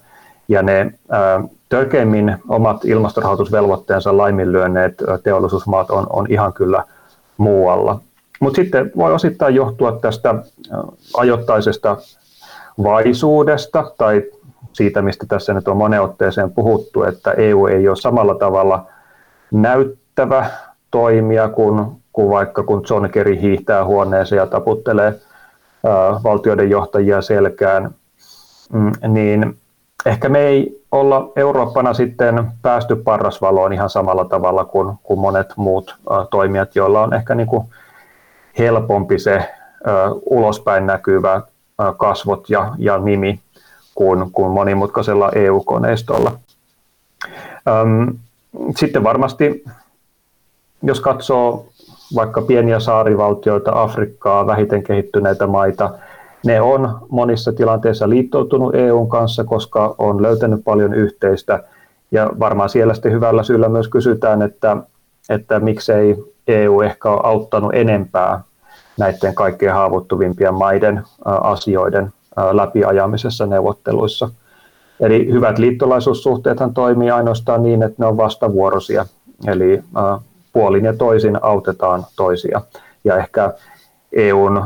Ja ne törkeimmin omat ilmastorahoitusvelvoitteensa laiminlyönneet teollisuusmaat on, on ihan kyllä muualla. Mutta sitten voi osittain johtua tästä ajoittaisesta vaisuudesta tai siitä, mistä tässä nyt on moneen otteeseen puhuttu, että EU ei ole samalla tavalla näyttävä toimija kuin, kuin vaikka kun John Kerry hiihtää huoneeseen ja taputtelee ää, valtioiden johtajia selkään, mm, niin ehkä me ei olla Eurooppana sitten päästy parrasvaloon ihan samalla tavalla kuin, kuin monet muut toimijat, joilla on ehkä niin kuin helpompi se ulospäin näkyvä kasvot ja, ja nimi kuin, kuin monimutkaisella EU-koneistolla. Sitten varmasti, jos katsoo vaikka pieniä saarivaltioita, Afrikkaa, vähiten kehittyneitä maita, ne on monissa tilanteissa liittoutunut EUn kanssa, koska on löytänyt paljon yhteistä. Ja varmaan siellä sitten hyvällä syyllä myös kysytään, että, että miksei EU ehkä ole auttanut enempää näiden kaikkein haavoittuvimpien maiden asioiden läpiajamisessa neuvotteluissa. Eli hyvät liittolaisuussuhteethan toimii ainoastaan niin, että ne on vastavuoroisia. Eli puolin ja toisin autetaan toisia. Ja ehkä EUn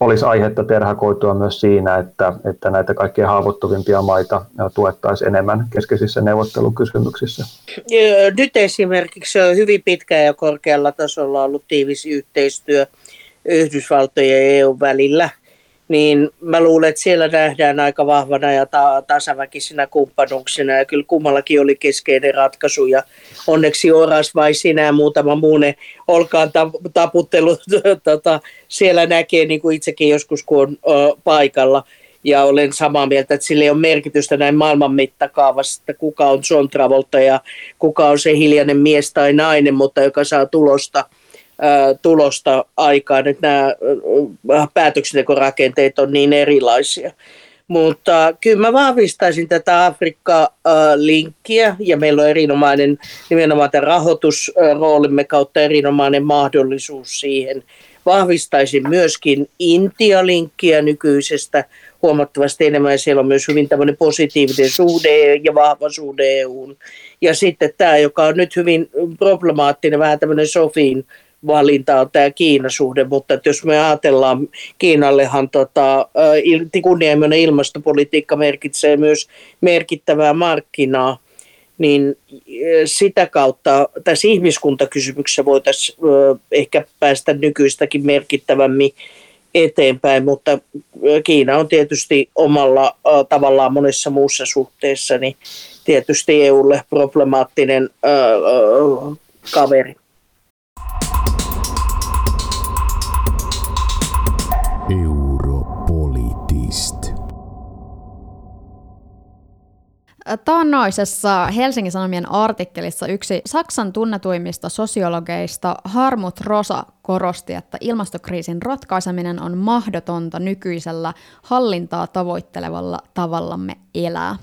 olisi aihetta terhakoitua myös siinä, että, että näitä kaikkein haavoittuvimpia maita tuettaisiin enemmän keskeisissä neuvottelukysymyksissä. Nyt esimerkiksi on hyvin pitkään ja korkealla tasolla ollut tiivis yhteistyö Yhdysvaltojen ja EU välillä – niin mä luulen, että siellä nähdään aika vahvana ja ta- tasaväkisinä kumppanuuksina. Ja kyllä kummallakin oli keskeinen ratkaisu. Ja onneksi Oras vai sinä ja muutama muune olkaan taputtelu tota, siellä näkee niin kuin itsekin joskus kun on ö, paikalla. Ja olen samaa mieltä, että sillä ei ole merkitystä näin maailman mittakaavassa, että kuka on John Travolta ja kuka on se hiljainen mies tai nainen, mutta joka saa tulosta – tulosta aikaan, että nämä päätöksentekorakenteet on niin erilaisia. Mutta kyllä mä vahvistaisin tätä Afrikka-linkkiä ja meillä on erinomainen nimenomaan tämän rahoitusroolimme kautta erinomainen mahdollisuus siihen. Vahvistaisin myöskin Intia-linkkiä nykyisestä huomattavasti enemmän ja siellä on myös hyvin tämmöinen positiivinen suhde ja vahva suhde EUn. Ja sitten tämä, joka on nyt hyvin problemaattinen, vähän tämmöinen Sofiin valinta on tämä Kiinasuhde, mutta että jos me ajatellaan, Kiinallehan tota, kunnianhimoinen ilmastopolitiikka merkitsee myös merkittävää markkinaa, niin sitä kautta tässä ihmiskuntakysymyksessä voitaisiin ehkä päästä nykyistäkin merkittävämmin eteenpäin, mutta Kiina on tietysti omalla tavallaan monessa muussa suhteessa, niin tietysti EUlle problemaattinen kaveri. Taannoisessa Helsingin Sanomien artikkelissa yksi Saksan tunnetuimmista sosiologeista Harmut Rosa korosti, että ilmastokriisin ratkaiseminen on mahdotonta nykyisellä hallintaa tavoittelevalla tavallamme elää.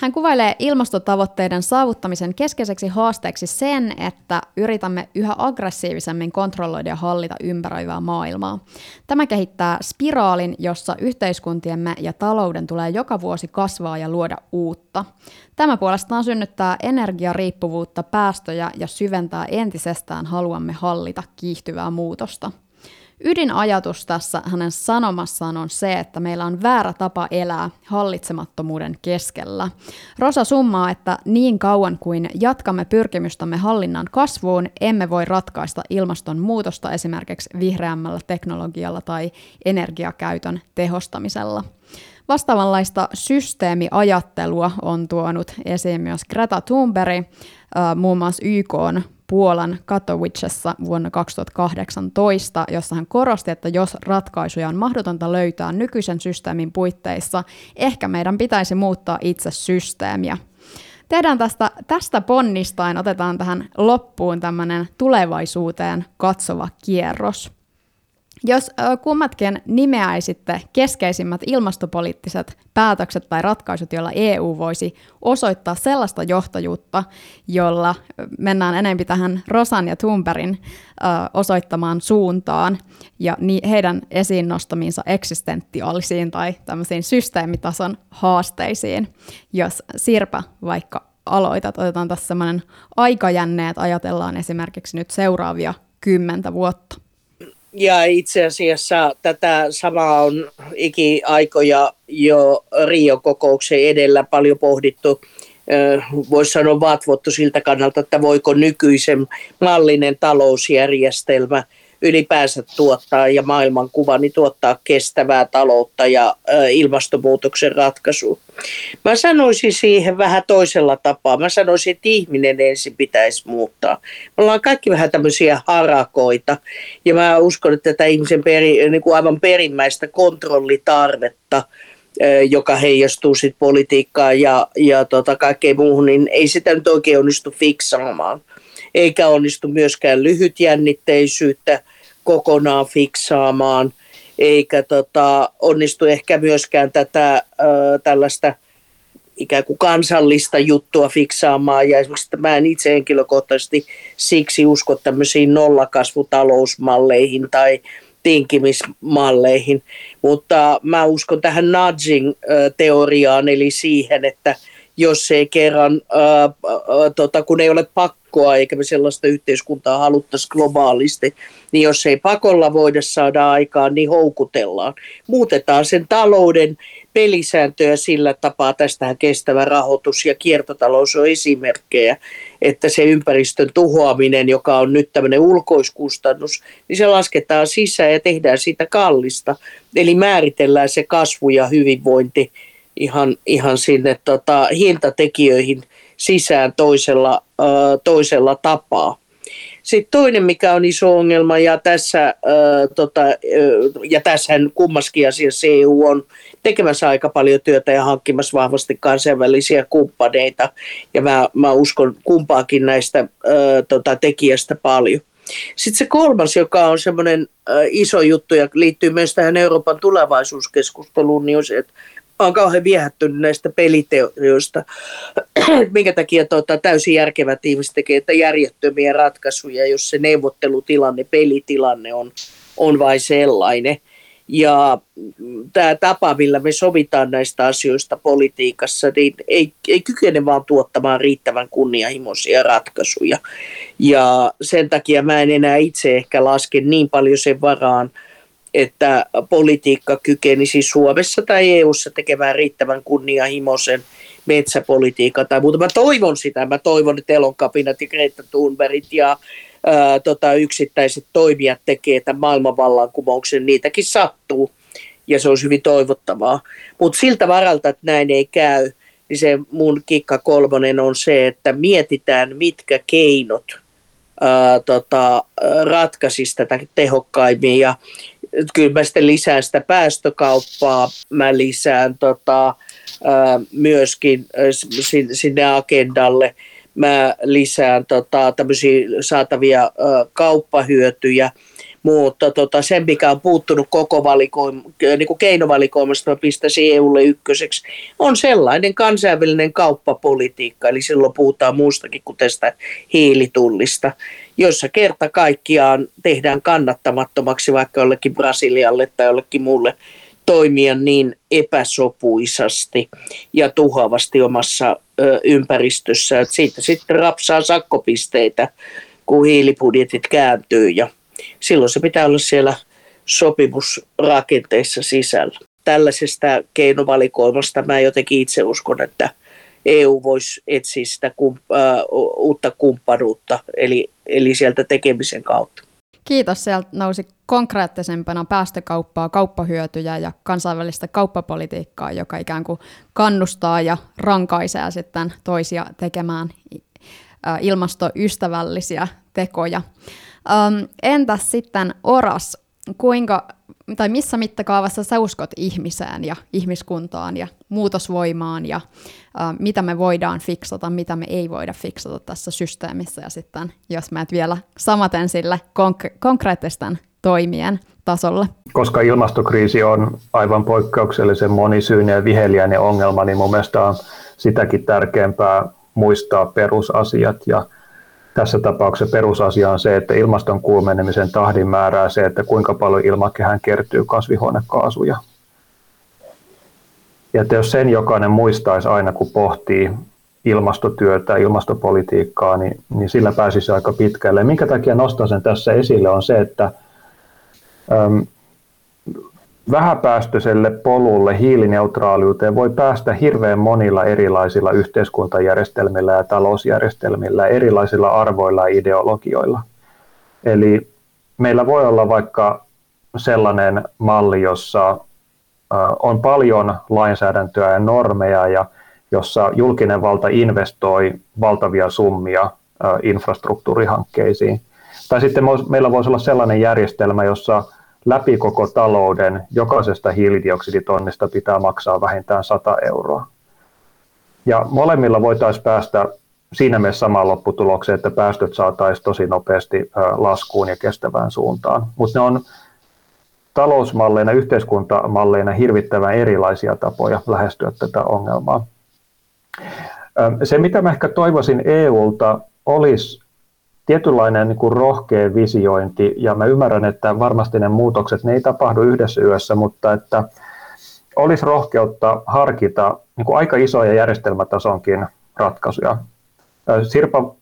Hän kuvailee ilmastotavoitteiden saavuttamisen keskeiseksi haasteeksi sen, että yritämme yhä aggressiivisemmin kontrolloida ja hallita ympäröivää maailmaa. Tämä kehittää spiraalin, jossa yhteiskuntiemme ja talouden tulee joka vuosi kasvaa ja luoda uutta. Tämä puolestaan synnyttää energiariippuvuutta, päästöjä ja syventää entisestään haluamme hallita kiihtyvää muutosta. Ydinajatus tässä hänen sanomassaan on se, että meillä on väärä tapa elää hallitsemattomuuden keskellä. Rosa summaa, että niin kauan kuin jatkamme pyrkimystämme hallinnan kasvuun, emme voi ratkaista ilmastonmuutosta esimerkiksi vihreämmällä teknologialla tai energiakäytön tehostamisella. Vastaavanlaista systeemiajattelua on tuonut esiin myös Greta Thunberg, muun muassa YK on Puolan Katowicessa vuonna 2018, jossa hän korosti, että jos ratkaisuja on mahdotonta löytää nykyisen systeemin puitteissa, ehkä meidän pitäisi muuttaa itse systeemiä. Tehdään tästä, tästä ponnistain, otetaan tähän loppuun tämmöinen tulevaisuuteen katsova kierros. Jos kummatkin nimeäisitte keskeisimmät ilmastopoliittiset päätökset tai ratkaisut, joilla EU voisi osoittaa sellaista johtajuutta, jolla mennään enemmän tähän Rosan ja Thunbergin osoittamaan suuntaan ja heidän esiin nostamiinsa eksistentiaalisiin tai tämmöisiin systeemitason haasteisiin. Jos Sirpa vaikka aloitat, otetaan tässä semmoinen aikajänne, että ajatellaan esimerkiksi nyt seuraavia kymmentä vuotta. Ja itse asiassa tätä samaa on ikiaikoja jo Rio-kokouksen edellä paljon pohdittu. Voisi sanoa vatvottu siltä kannalta, että voiko nykyisen mallinen talousjärjestelmä – ylipäänsä tuottaa ja maailmankuva, niin tuottaa kestävää taloutta ja ilmastonmuutoksen ratkaisua. Mä sanoisin siihen vähän toisella tapaa. Mä sanoisin, että ihminen ensin pitäisi muuttaa. Me ollaan kaikki vähän tämmöisiä harakoita ja mä uskon, että tätä ihmisen peri, niin kuin aivan perimmäistä kontrollitarvetta joka heijastuu sitten politiikkaan ja, ja tota kaikkeen muuhun, niin ei sitä nyt oikein onnistu fiksaamaan eikä onnistu myöskään lyhytjännitteisyyttä kokonaan fiksaamaan, eikä tota, onnistu ehkä myöskään tätä ö, tällaista ikään kuin kansallista juttua fiksaamaan. Ja esimerkiksi mä en itse henkilökohtaisesti siksi usko tämmöisiin nollakasvutalousmalleihin tai tinkimismalleihin, mutta mä uskon tähän nudging-teoriaan, eli siihen, että jos ei kerran, ää, ää, tota, kun ei ole pakko pakkoa, eikä me sellaista yhteiskuntaa haluttaisi globaalisti, niin jos ei pakolla voida saada aikaan, niin houkutellaan. Muutetaan sen talouden pelisääntöjä sillä tapaa, tästähän kestävä rahoitus ja kiertotalous on esimerkkejä, että se ympäristön tuhoaminen, joka on nyt tämmöinen ulkoiskustannus, niin se lasketaan sisään ja tehdään siitä kallista. Eli määritellään se kasvu ja hyvinvointi ihan, ihan sinne tota, hintatekijöihin sisään toisella, toisella tapaa. Sitten toinen, mikä on iso ongelma, ja tässä, äh, tota, äh, ja tässähän kummaskin asiassa EU on tekemässä aika paljon työtä ja hankkimassa vahvasti kansainvälisiä kumppaneita, ja mä, mä uskon kumpaakin näistä äh, tota, tekijästä paljon. Sitten se kolmas, joka on semmoinen iso juttu ja liittyy myös tähän Euroopan tulevaisuuskeskusteluun, niin on se, että olen kauhean viehättynyt näistä peliteorioista, minkä takia tota, täysin järkevät ihmiset tekevät järjettömiä ratkaisuja, jos se neuvottelutilanne, pelitilanne on, on vain sellainen. Ja tämä tapa, millä me sovitaan näistä asioista politiikassa, niin ei, ei kykene vaan tuottamaan riittävän kunnianhimoisia ratkaisuja. Ja sen takia mä en enää itse ehkä laske niin paljon sen varaan, että politiikka kykenisi Suomessa tai EU:ssa tekemään riittävän kunnianhimoisen metsäpolitiikan tai muuta. Mä toivon sitä. Mä toivon, että Elon Kapinat ja Greta Thunbergit ja ää, tota, yksittäiset toimijat tekee tämän maailmanvallankumouksen. Niitäkin sattuu ja se olisi hyvin toivottavaa. Mutta siltä varalta, että näin ei käy, niin se mun kikka kolmonen on se, että mietitään mitkä keinot ää, tota, ratkaisisi tätä tehokkaimmin. Ja kyllä mä sitten lisään sitä päästökauppaa, mä lisään tota, myöskin sinne agendalle, mä lisään tota, tämmöisiä saatavia kauppahyötyjä, mutta tota, sen, mikä on puuttunut koko valikoim, niin kuin keinovalikoimasta, mä pistäisin EUlle ykköseksi, on sellainen kansainvälinen kauppapolitiikka, eli silloin puhutaan muustakin kuin tästä hiilitullista, jossa kerta kaikkiaan tehdään kannattamattomaksi vaikka jollekin Brasilialle tai jollekin muulle toimia niin epäsopuisasti ja tuhoavasti omassa ö, ympäristössä, että siitä sitten rapsaa sakkopisteitä, kun hiilibudjetit kääntyy ja silloin se pitää olla siellä sopimusrakenteissa sisällä. Tällaisesta keinovalikoimasta mä jotenkin itse uskon, että EU voisi etsiä sitä kump- uh, uutta kumppanuutta, eli, eli sieltä tekemisen kautta. Kiitos. Sieltä nousi konkreettisempana päästökauppaa, kauppahyötyjä ja kansainvälistä kauppapolitiikkaa, joka ikään kuin kannustaa ja rankaisee sitten toisia tekemään ilmastoystävällisiä tekoja. Um, entäs sitten Oras, kuinka, tai missä mittakaavassa sä uskot ihmiseen ja ihmiskuntaan ja muutosvoimaan ja uh, mitä me voidaan fiksata, mitä me ei voida fiksata tässä systeemissä ja sitten jos mä vielä samaten sille konk- konkreettisten toimien tasolle. Koska ilmastokriisi on aivan poikkeuksellisen monisyinen ja viheliäinen ongelma, niin mun mielestä on sitäkin tärkeämpää muistaa perusasiat ja tässä tapauksessa perusasia on se, että ilmaston kuumenemisen tahdin määrää se, että kuinka paljon ilmakehään kertyy kasvihuonekaasuja. Ja että jos sen jokainen muistaisi aina, kun pohtii ilmastotyötä, ilmastopolitiikkaa, niin, niin sillä pääsisi aika pitkälle. Minkä takia nostan sen tässä esille on se, että äm, vähäpäästöiselle polulle hiilineutraaliuteen voi päästä hirveän monilla erilaisilla yhteiskuntajärjestelmillä ja talousjärjestelmillä, erilaisilla arvoilla ja ideologioilla. Eli meillä voi olla vaikka sellainen malli, jossa on paljon lainsäädäntöä ja normeja ja jossa julkinen valta investoi valtavia summia infrastruktuurihankkeisiin. Tai sitten meillä voisi olla sellainen järjestelmä, jossa läpi koko talouden jokaisesta hiilidioksiditonnista pitää maksaa vähintään 100 euroa. Ja molemmilla voitaisiin päästä siinä mielessä samaan lopputulokseen, että päästöt saataisiin tosi nopeasti laskuun ja kestävään suuntaan. Mutta ne on talousmalleina, yhteiskuntamalleina hirvittävän erilaisia tapoja lähestyä tätä ongelmaa. Se, mitä mä ehkä toivoisin EUlta, olisi tietynlainen niin kuin rohkea visiointi, ja mä ymmärrän, että varmasti ne muutokset, ne ei tapahdu yhdessä yössä, mutta että olisi rohkeutta harkita niin kuin aika isoja järjestelmätasonkin ratkaisuja. Sirpa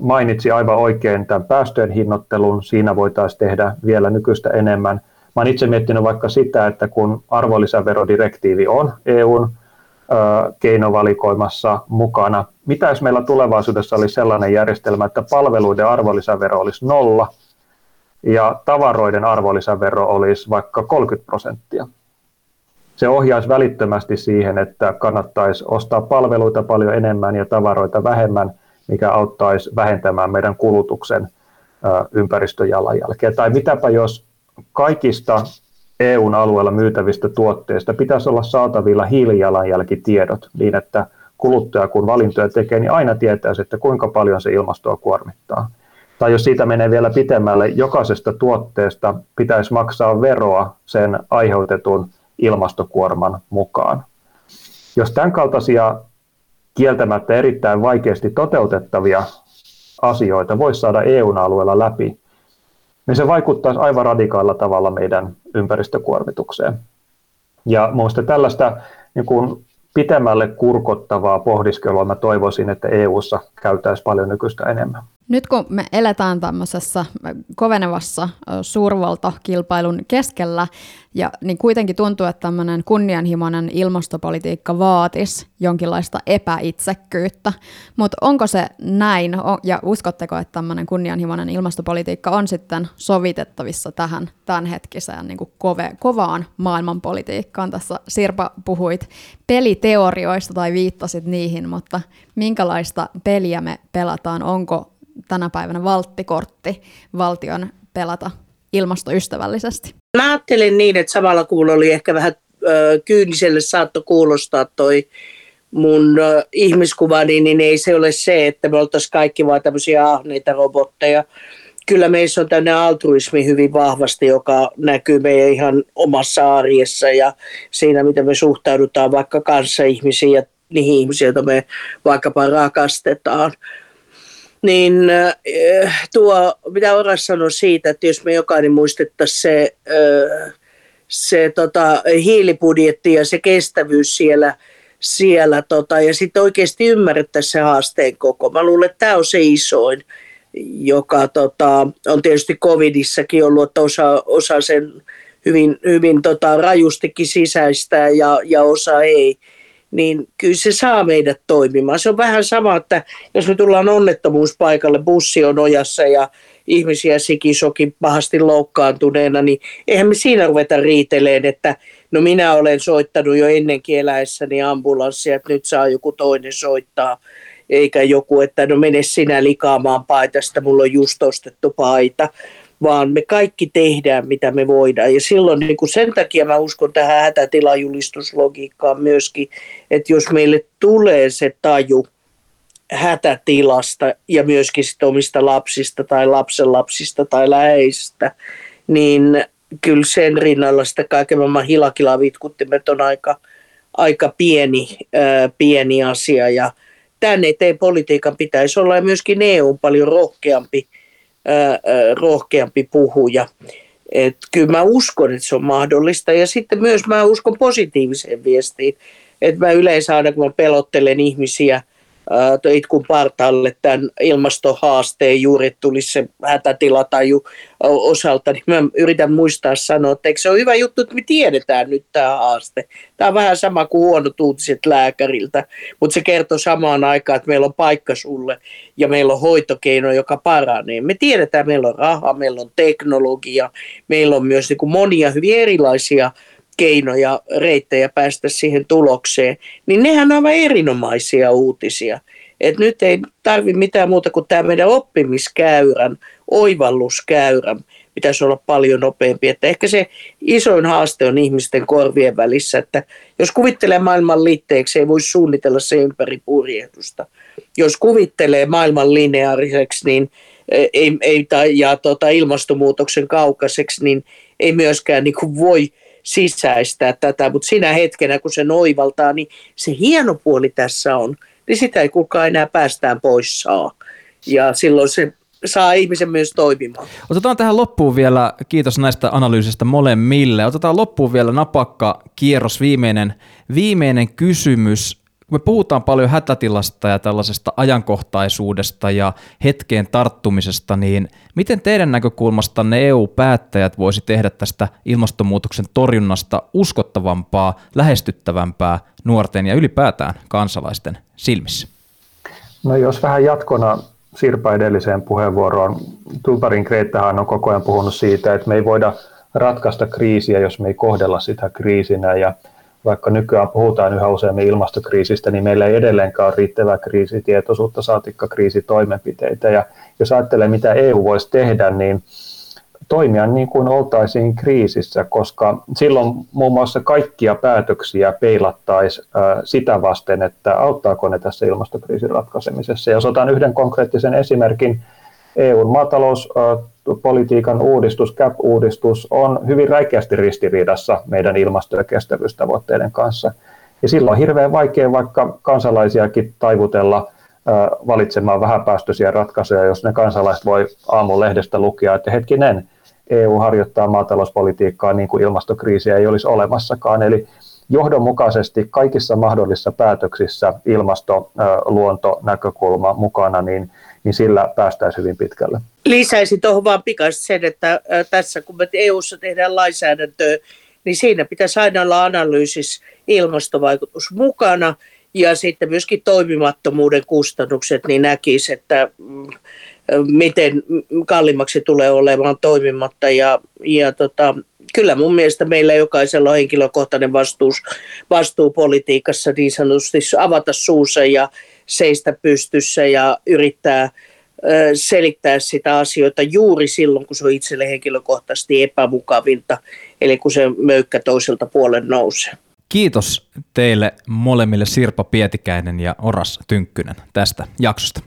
mainitsi aivan oikein tämän päästöjen hinnoittelun. Siinä voitaisiin tehdä vielä nykyistä enemmän. Mä olen itse miettinyt vaikka sitä, että kun arvonlisäverodirektiivi on EUn keinovalikoimassa mukana. Mitä jos meillä tulevaisuudessa olisi sellainen järjestelmä, että palveluiden arvonlisävero olisi nolla ja tavaroiden arvonlisävero olisi vaikka 30 prosenttia? Se ohjaisi välittömästi siihen, että kannattaisi ostaa palveluita paljon enemmän ja tavaroita vähemmän, mikä auttaisi vähentämään meidän kulutuksen ympäristöjalanjälkeä. Tai mitäpä jos kaikista EUn alueella myytävistä tuotteista pitäisi olla saatavilla hiilijalanjälkitiedot niin, että kuluttaja kun valintoja tekee, niin aina tietää, että kuinka paljon se ilmastoa kuormittaa. Tai jos siitä menee vielä pitemmälle, jokaisesta tuotteesta pitäisi maksaa veroa sen aiheutetun ilmastokuorman mukaan. Jos tämän kaltaisia kieltämättä erittäin vaikeasti toteutettavia asioita voisi saada EUn alueella läpi, niin se vaikuttaisi aivan radikaalilla tavalla meidän ympäristökuormitukseen. Ja minusta tällaista niin kuin pitemmälle kurkottavaa pohdiskelua mä toivoisin, että EU:ssa käytäisiin paljon nykyistä enemmän. Nyt kun me eletään tämmöisessä kovenevassa suurvaltakilpailun keskellä, ja niin kuitenkin tuntuu, että tämmöinen kunnianhimoinen ilmastopolitiikka vaatisi jonkinlaista epäitsekkyyttä. Mutta onko se näin, ja uskotteko, että tämmöinen kunnianhimoinen ilmastopolitiikka on sitten sovitettavissa tähän tämänhetkiseen niin kove, kovaan maailmanpolitiikkaan? Tässä Sirpa puhuit peliteorioista tai viittasit niihin, mutta minkälaista peliä me pelataan? Onko tänä päivänä valttikortti valtion pelata ilmastoystävällisesti? Mä ajattelin niin, että samalla kun oli ehkä vähän ö, kyyniselle saatto kuulostaa toi mun ö, ihmiskuvani, niin ei se ole se, että me oltaisiin kaikki vaan tämmöisiä ahneita robotteja. Kyllä meissä on tämmöinen altruismi hyvin vahvasti, joka näkyy meidän ihan omassa arjessa ja siinä, miten me suhtaudutaan vaikka kanssa ihmisiin ja niihin ihmisiin, joita me vaikkapa rakastetaan niin äh, tuo, mitä Oras sanoi siitä, että jos me jokainen muistettaisiin se, äh, se tota, hiilibudjetti ja se kestävyys siellä, siellä tota, ja sitten oikeasti ymmärrettäisiin se haasteen koko. Mä luulen, että tämä on se isoin, joka tota, on tietysti covidissakin ollut, että osa, osa sen hyvin, hyvin tota, rajustikin sisäistää ja, ja osa ei niin kyllä se saa meidät toimimaan. Se on vähän sama, että jos me tullaan onnettomuuspaikalle, bussi on ojassa ja ihmisiä sikisokin pahasti loukkaantuneena, niin eihän me siinä ruveta riiteleen, että no minä olen soittanut jo ennenkin eläessäni ambulanssia, että nyt saa joku toinen soittaa, eikä joku, että no mene sinä likaamaan paitasta, mulla on just ostettu paita vaan me kaikki tehdään, mitä me voidaan. Ja silloin niin kuin sen takia mä uskon tähän hätätilajulistuslogiikkaan myöskin, että jos meille tulee se taju hätätilasta ja myöskin omista lapsista tai lapsenlapsista tai läheisistä, niin kyllä sen rinnalla sitä kaiken maailman hilakilavitkuttimet on aika, aika pieni, ää, pieni asia. Ja tämän eteen politiikan pitäisi olla ja myöskin EU paljon rohkeampi – rohkeampi puhuja. Et kyllä mä uskon, että se on mahdollista. Ja sitten myös mä uskon positiiviseen viestiin. Että mä yleensä aina kun mä pelottelen ihmisiä – itkun partaalle tämän ilmastohaasteen juuri tulisi se hätätilataju osalta, niin mä yritän muistaa sanoa, että eikö se on hyvä juttu, että me tiedetään nyt tämä haaste. Tämä on vähän sama kuin huonot uutiset lääkäriltä, mutta se kertoo samaan aikaan, että meillä on paikka sulle ja meillä on hoitokeino, joka paranee. Me tiedetään, meillä on raha, meillä on teknologia, meillä on myös niin kuin monia hyvin erilaisia keinoja, reittejä päästä siihen tulokseen, niin nehän on aivan erinomaisia uutisia. Et nyt ei tarvi mitään muuta kuin tämä meidän oppimiskäyrän, oivalluskäyrän pitäisi olla paljon nopeampi. Että ehkä se isoin haaste on ihmisten korvien välissä, että jos kuvittelee maailman liitteeksi, ei voi suunnitella se ympäri purjehdusta. Jos kuvittelee maailman lineaariseksi niin e, ei, ei, tai, ja tota, ilmastonmuutoksen kaukaiseksi, niin ei myöskään niin kuin voi sisäistää tätä, mutta siinä hetkenä, kun se noivaltaa, niin se hieno puoli tässä on, niin sitä ei kukaan enää päästään pois saa. Ja silloin se saa ihmisen myös toimimaan. Otetaan tähän loppuun vielä, kiitos näistä analyysistä molemmille. Otetaan loppuun vielä napakka kierros, viimeinen, viimeinen kysymys. Me puhutaan paljon hätätilasta ja tällaisesta ajankohtaisuudesta ja hetkeen tarttumisesta, niin miten teidän näkökulmastanne EU-päättäjät voisi tehdä tästä ilmastonmuutoksen torjunnasta uskottavampaa, lähestyttävämpää nuorten ja ylipäätään kansalaisten silmissä? No jos vähän jatkona Sirpa edelliseen puheenvuoroon. Tulparin Kreettahan on koko ajan puhunut siitä, että me ei voida ratkaista kriisiä, jos me ei kohdella sitä kriisinä. Ja vaikka nykyään puhutaan yhä useammin ilmastokriisistä, niin meillä ei edelleenkaan ole riittävää kriisitietoisuutta, saatikka kriisitoimenpiteitä. Ja jos ajattelee, mitä EU voisi tehdä, niin toimia niin kuin oltaisiin kriisissä, koska silloin muun muassa kaikkia päätöksiä peilattaisiin sitä vasten, että auttaako ne tässä ilmastokriisin ratkaisemisessa. Ja jos otan yhden konkreettisen esimerkin, EUn maatalouspolitiikan uudistus, CAP-uudistus, on hyvin räikeästi ristiriidassa meidän ilmasto- ja kestävyystavoitteiden kanssa. Ja silloin on hirveän vaikea vaikka kansalaisiakin taivutella valitsemaan vähäpäästöisiä ratkaisuja, jos ne kansalaiset voi aamun lehdestä lukea, että hetkinen, EU harjoittaa maatalouspolitiikkaa niin kuin ilmastokriisiä ei olisi olemassakaan. Eli johdonmukaisesti kaikissa mahdollisissa päätöksissä ilmasto, luonto, näkökulma mukana, niin, niin sillä päästäisiin hyvin pitkälle. Lisäisin tuohon vaan pikaisesti sen, että tässä kun me EU-ssa tehdään lainsäädäntöä, niin siinä pitäisi aina olla analyysis ilmastovaikutus mukana ja sitten myöskin toimimattomuuden kustannukset, niin näkisi, että mm, miten kalliimmaksi tulee olemaan toimimatta. Ja, ja tota, kyllä mun mielestä meillä jokaisella on henkilökohtainen vastuus, vastuu politiikassa niin sanotusti avata suunsa ja seistä pystyssä ja yrittää selittää sitä asioita juuri silloin, kun se on itselle henkilökohtaisesti epämukavinta, eli kun se möykkä toiselta puolen nousee. Kiitos teille molemmille Sirpa Pietikäinen ja Oras Tynkkynen tästä jaksosta.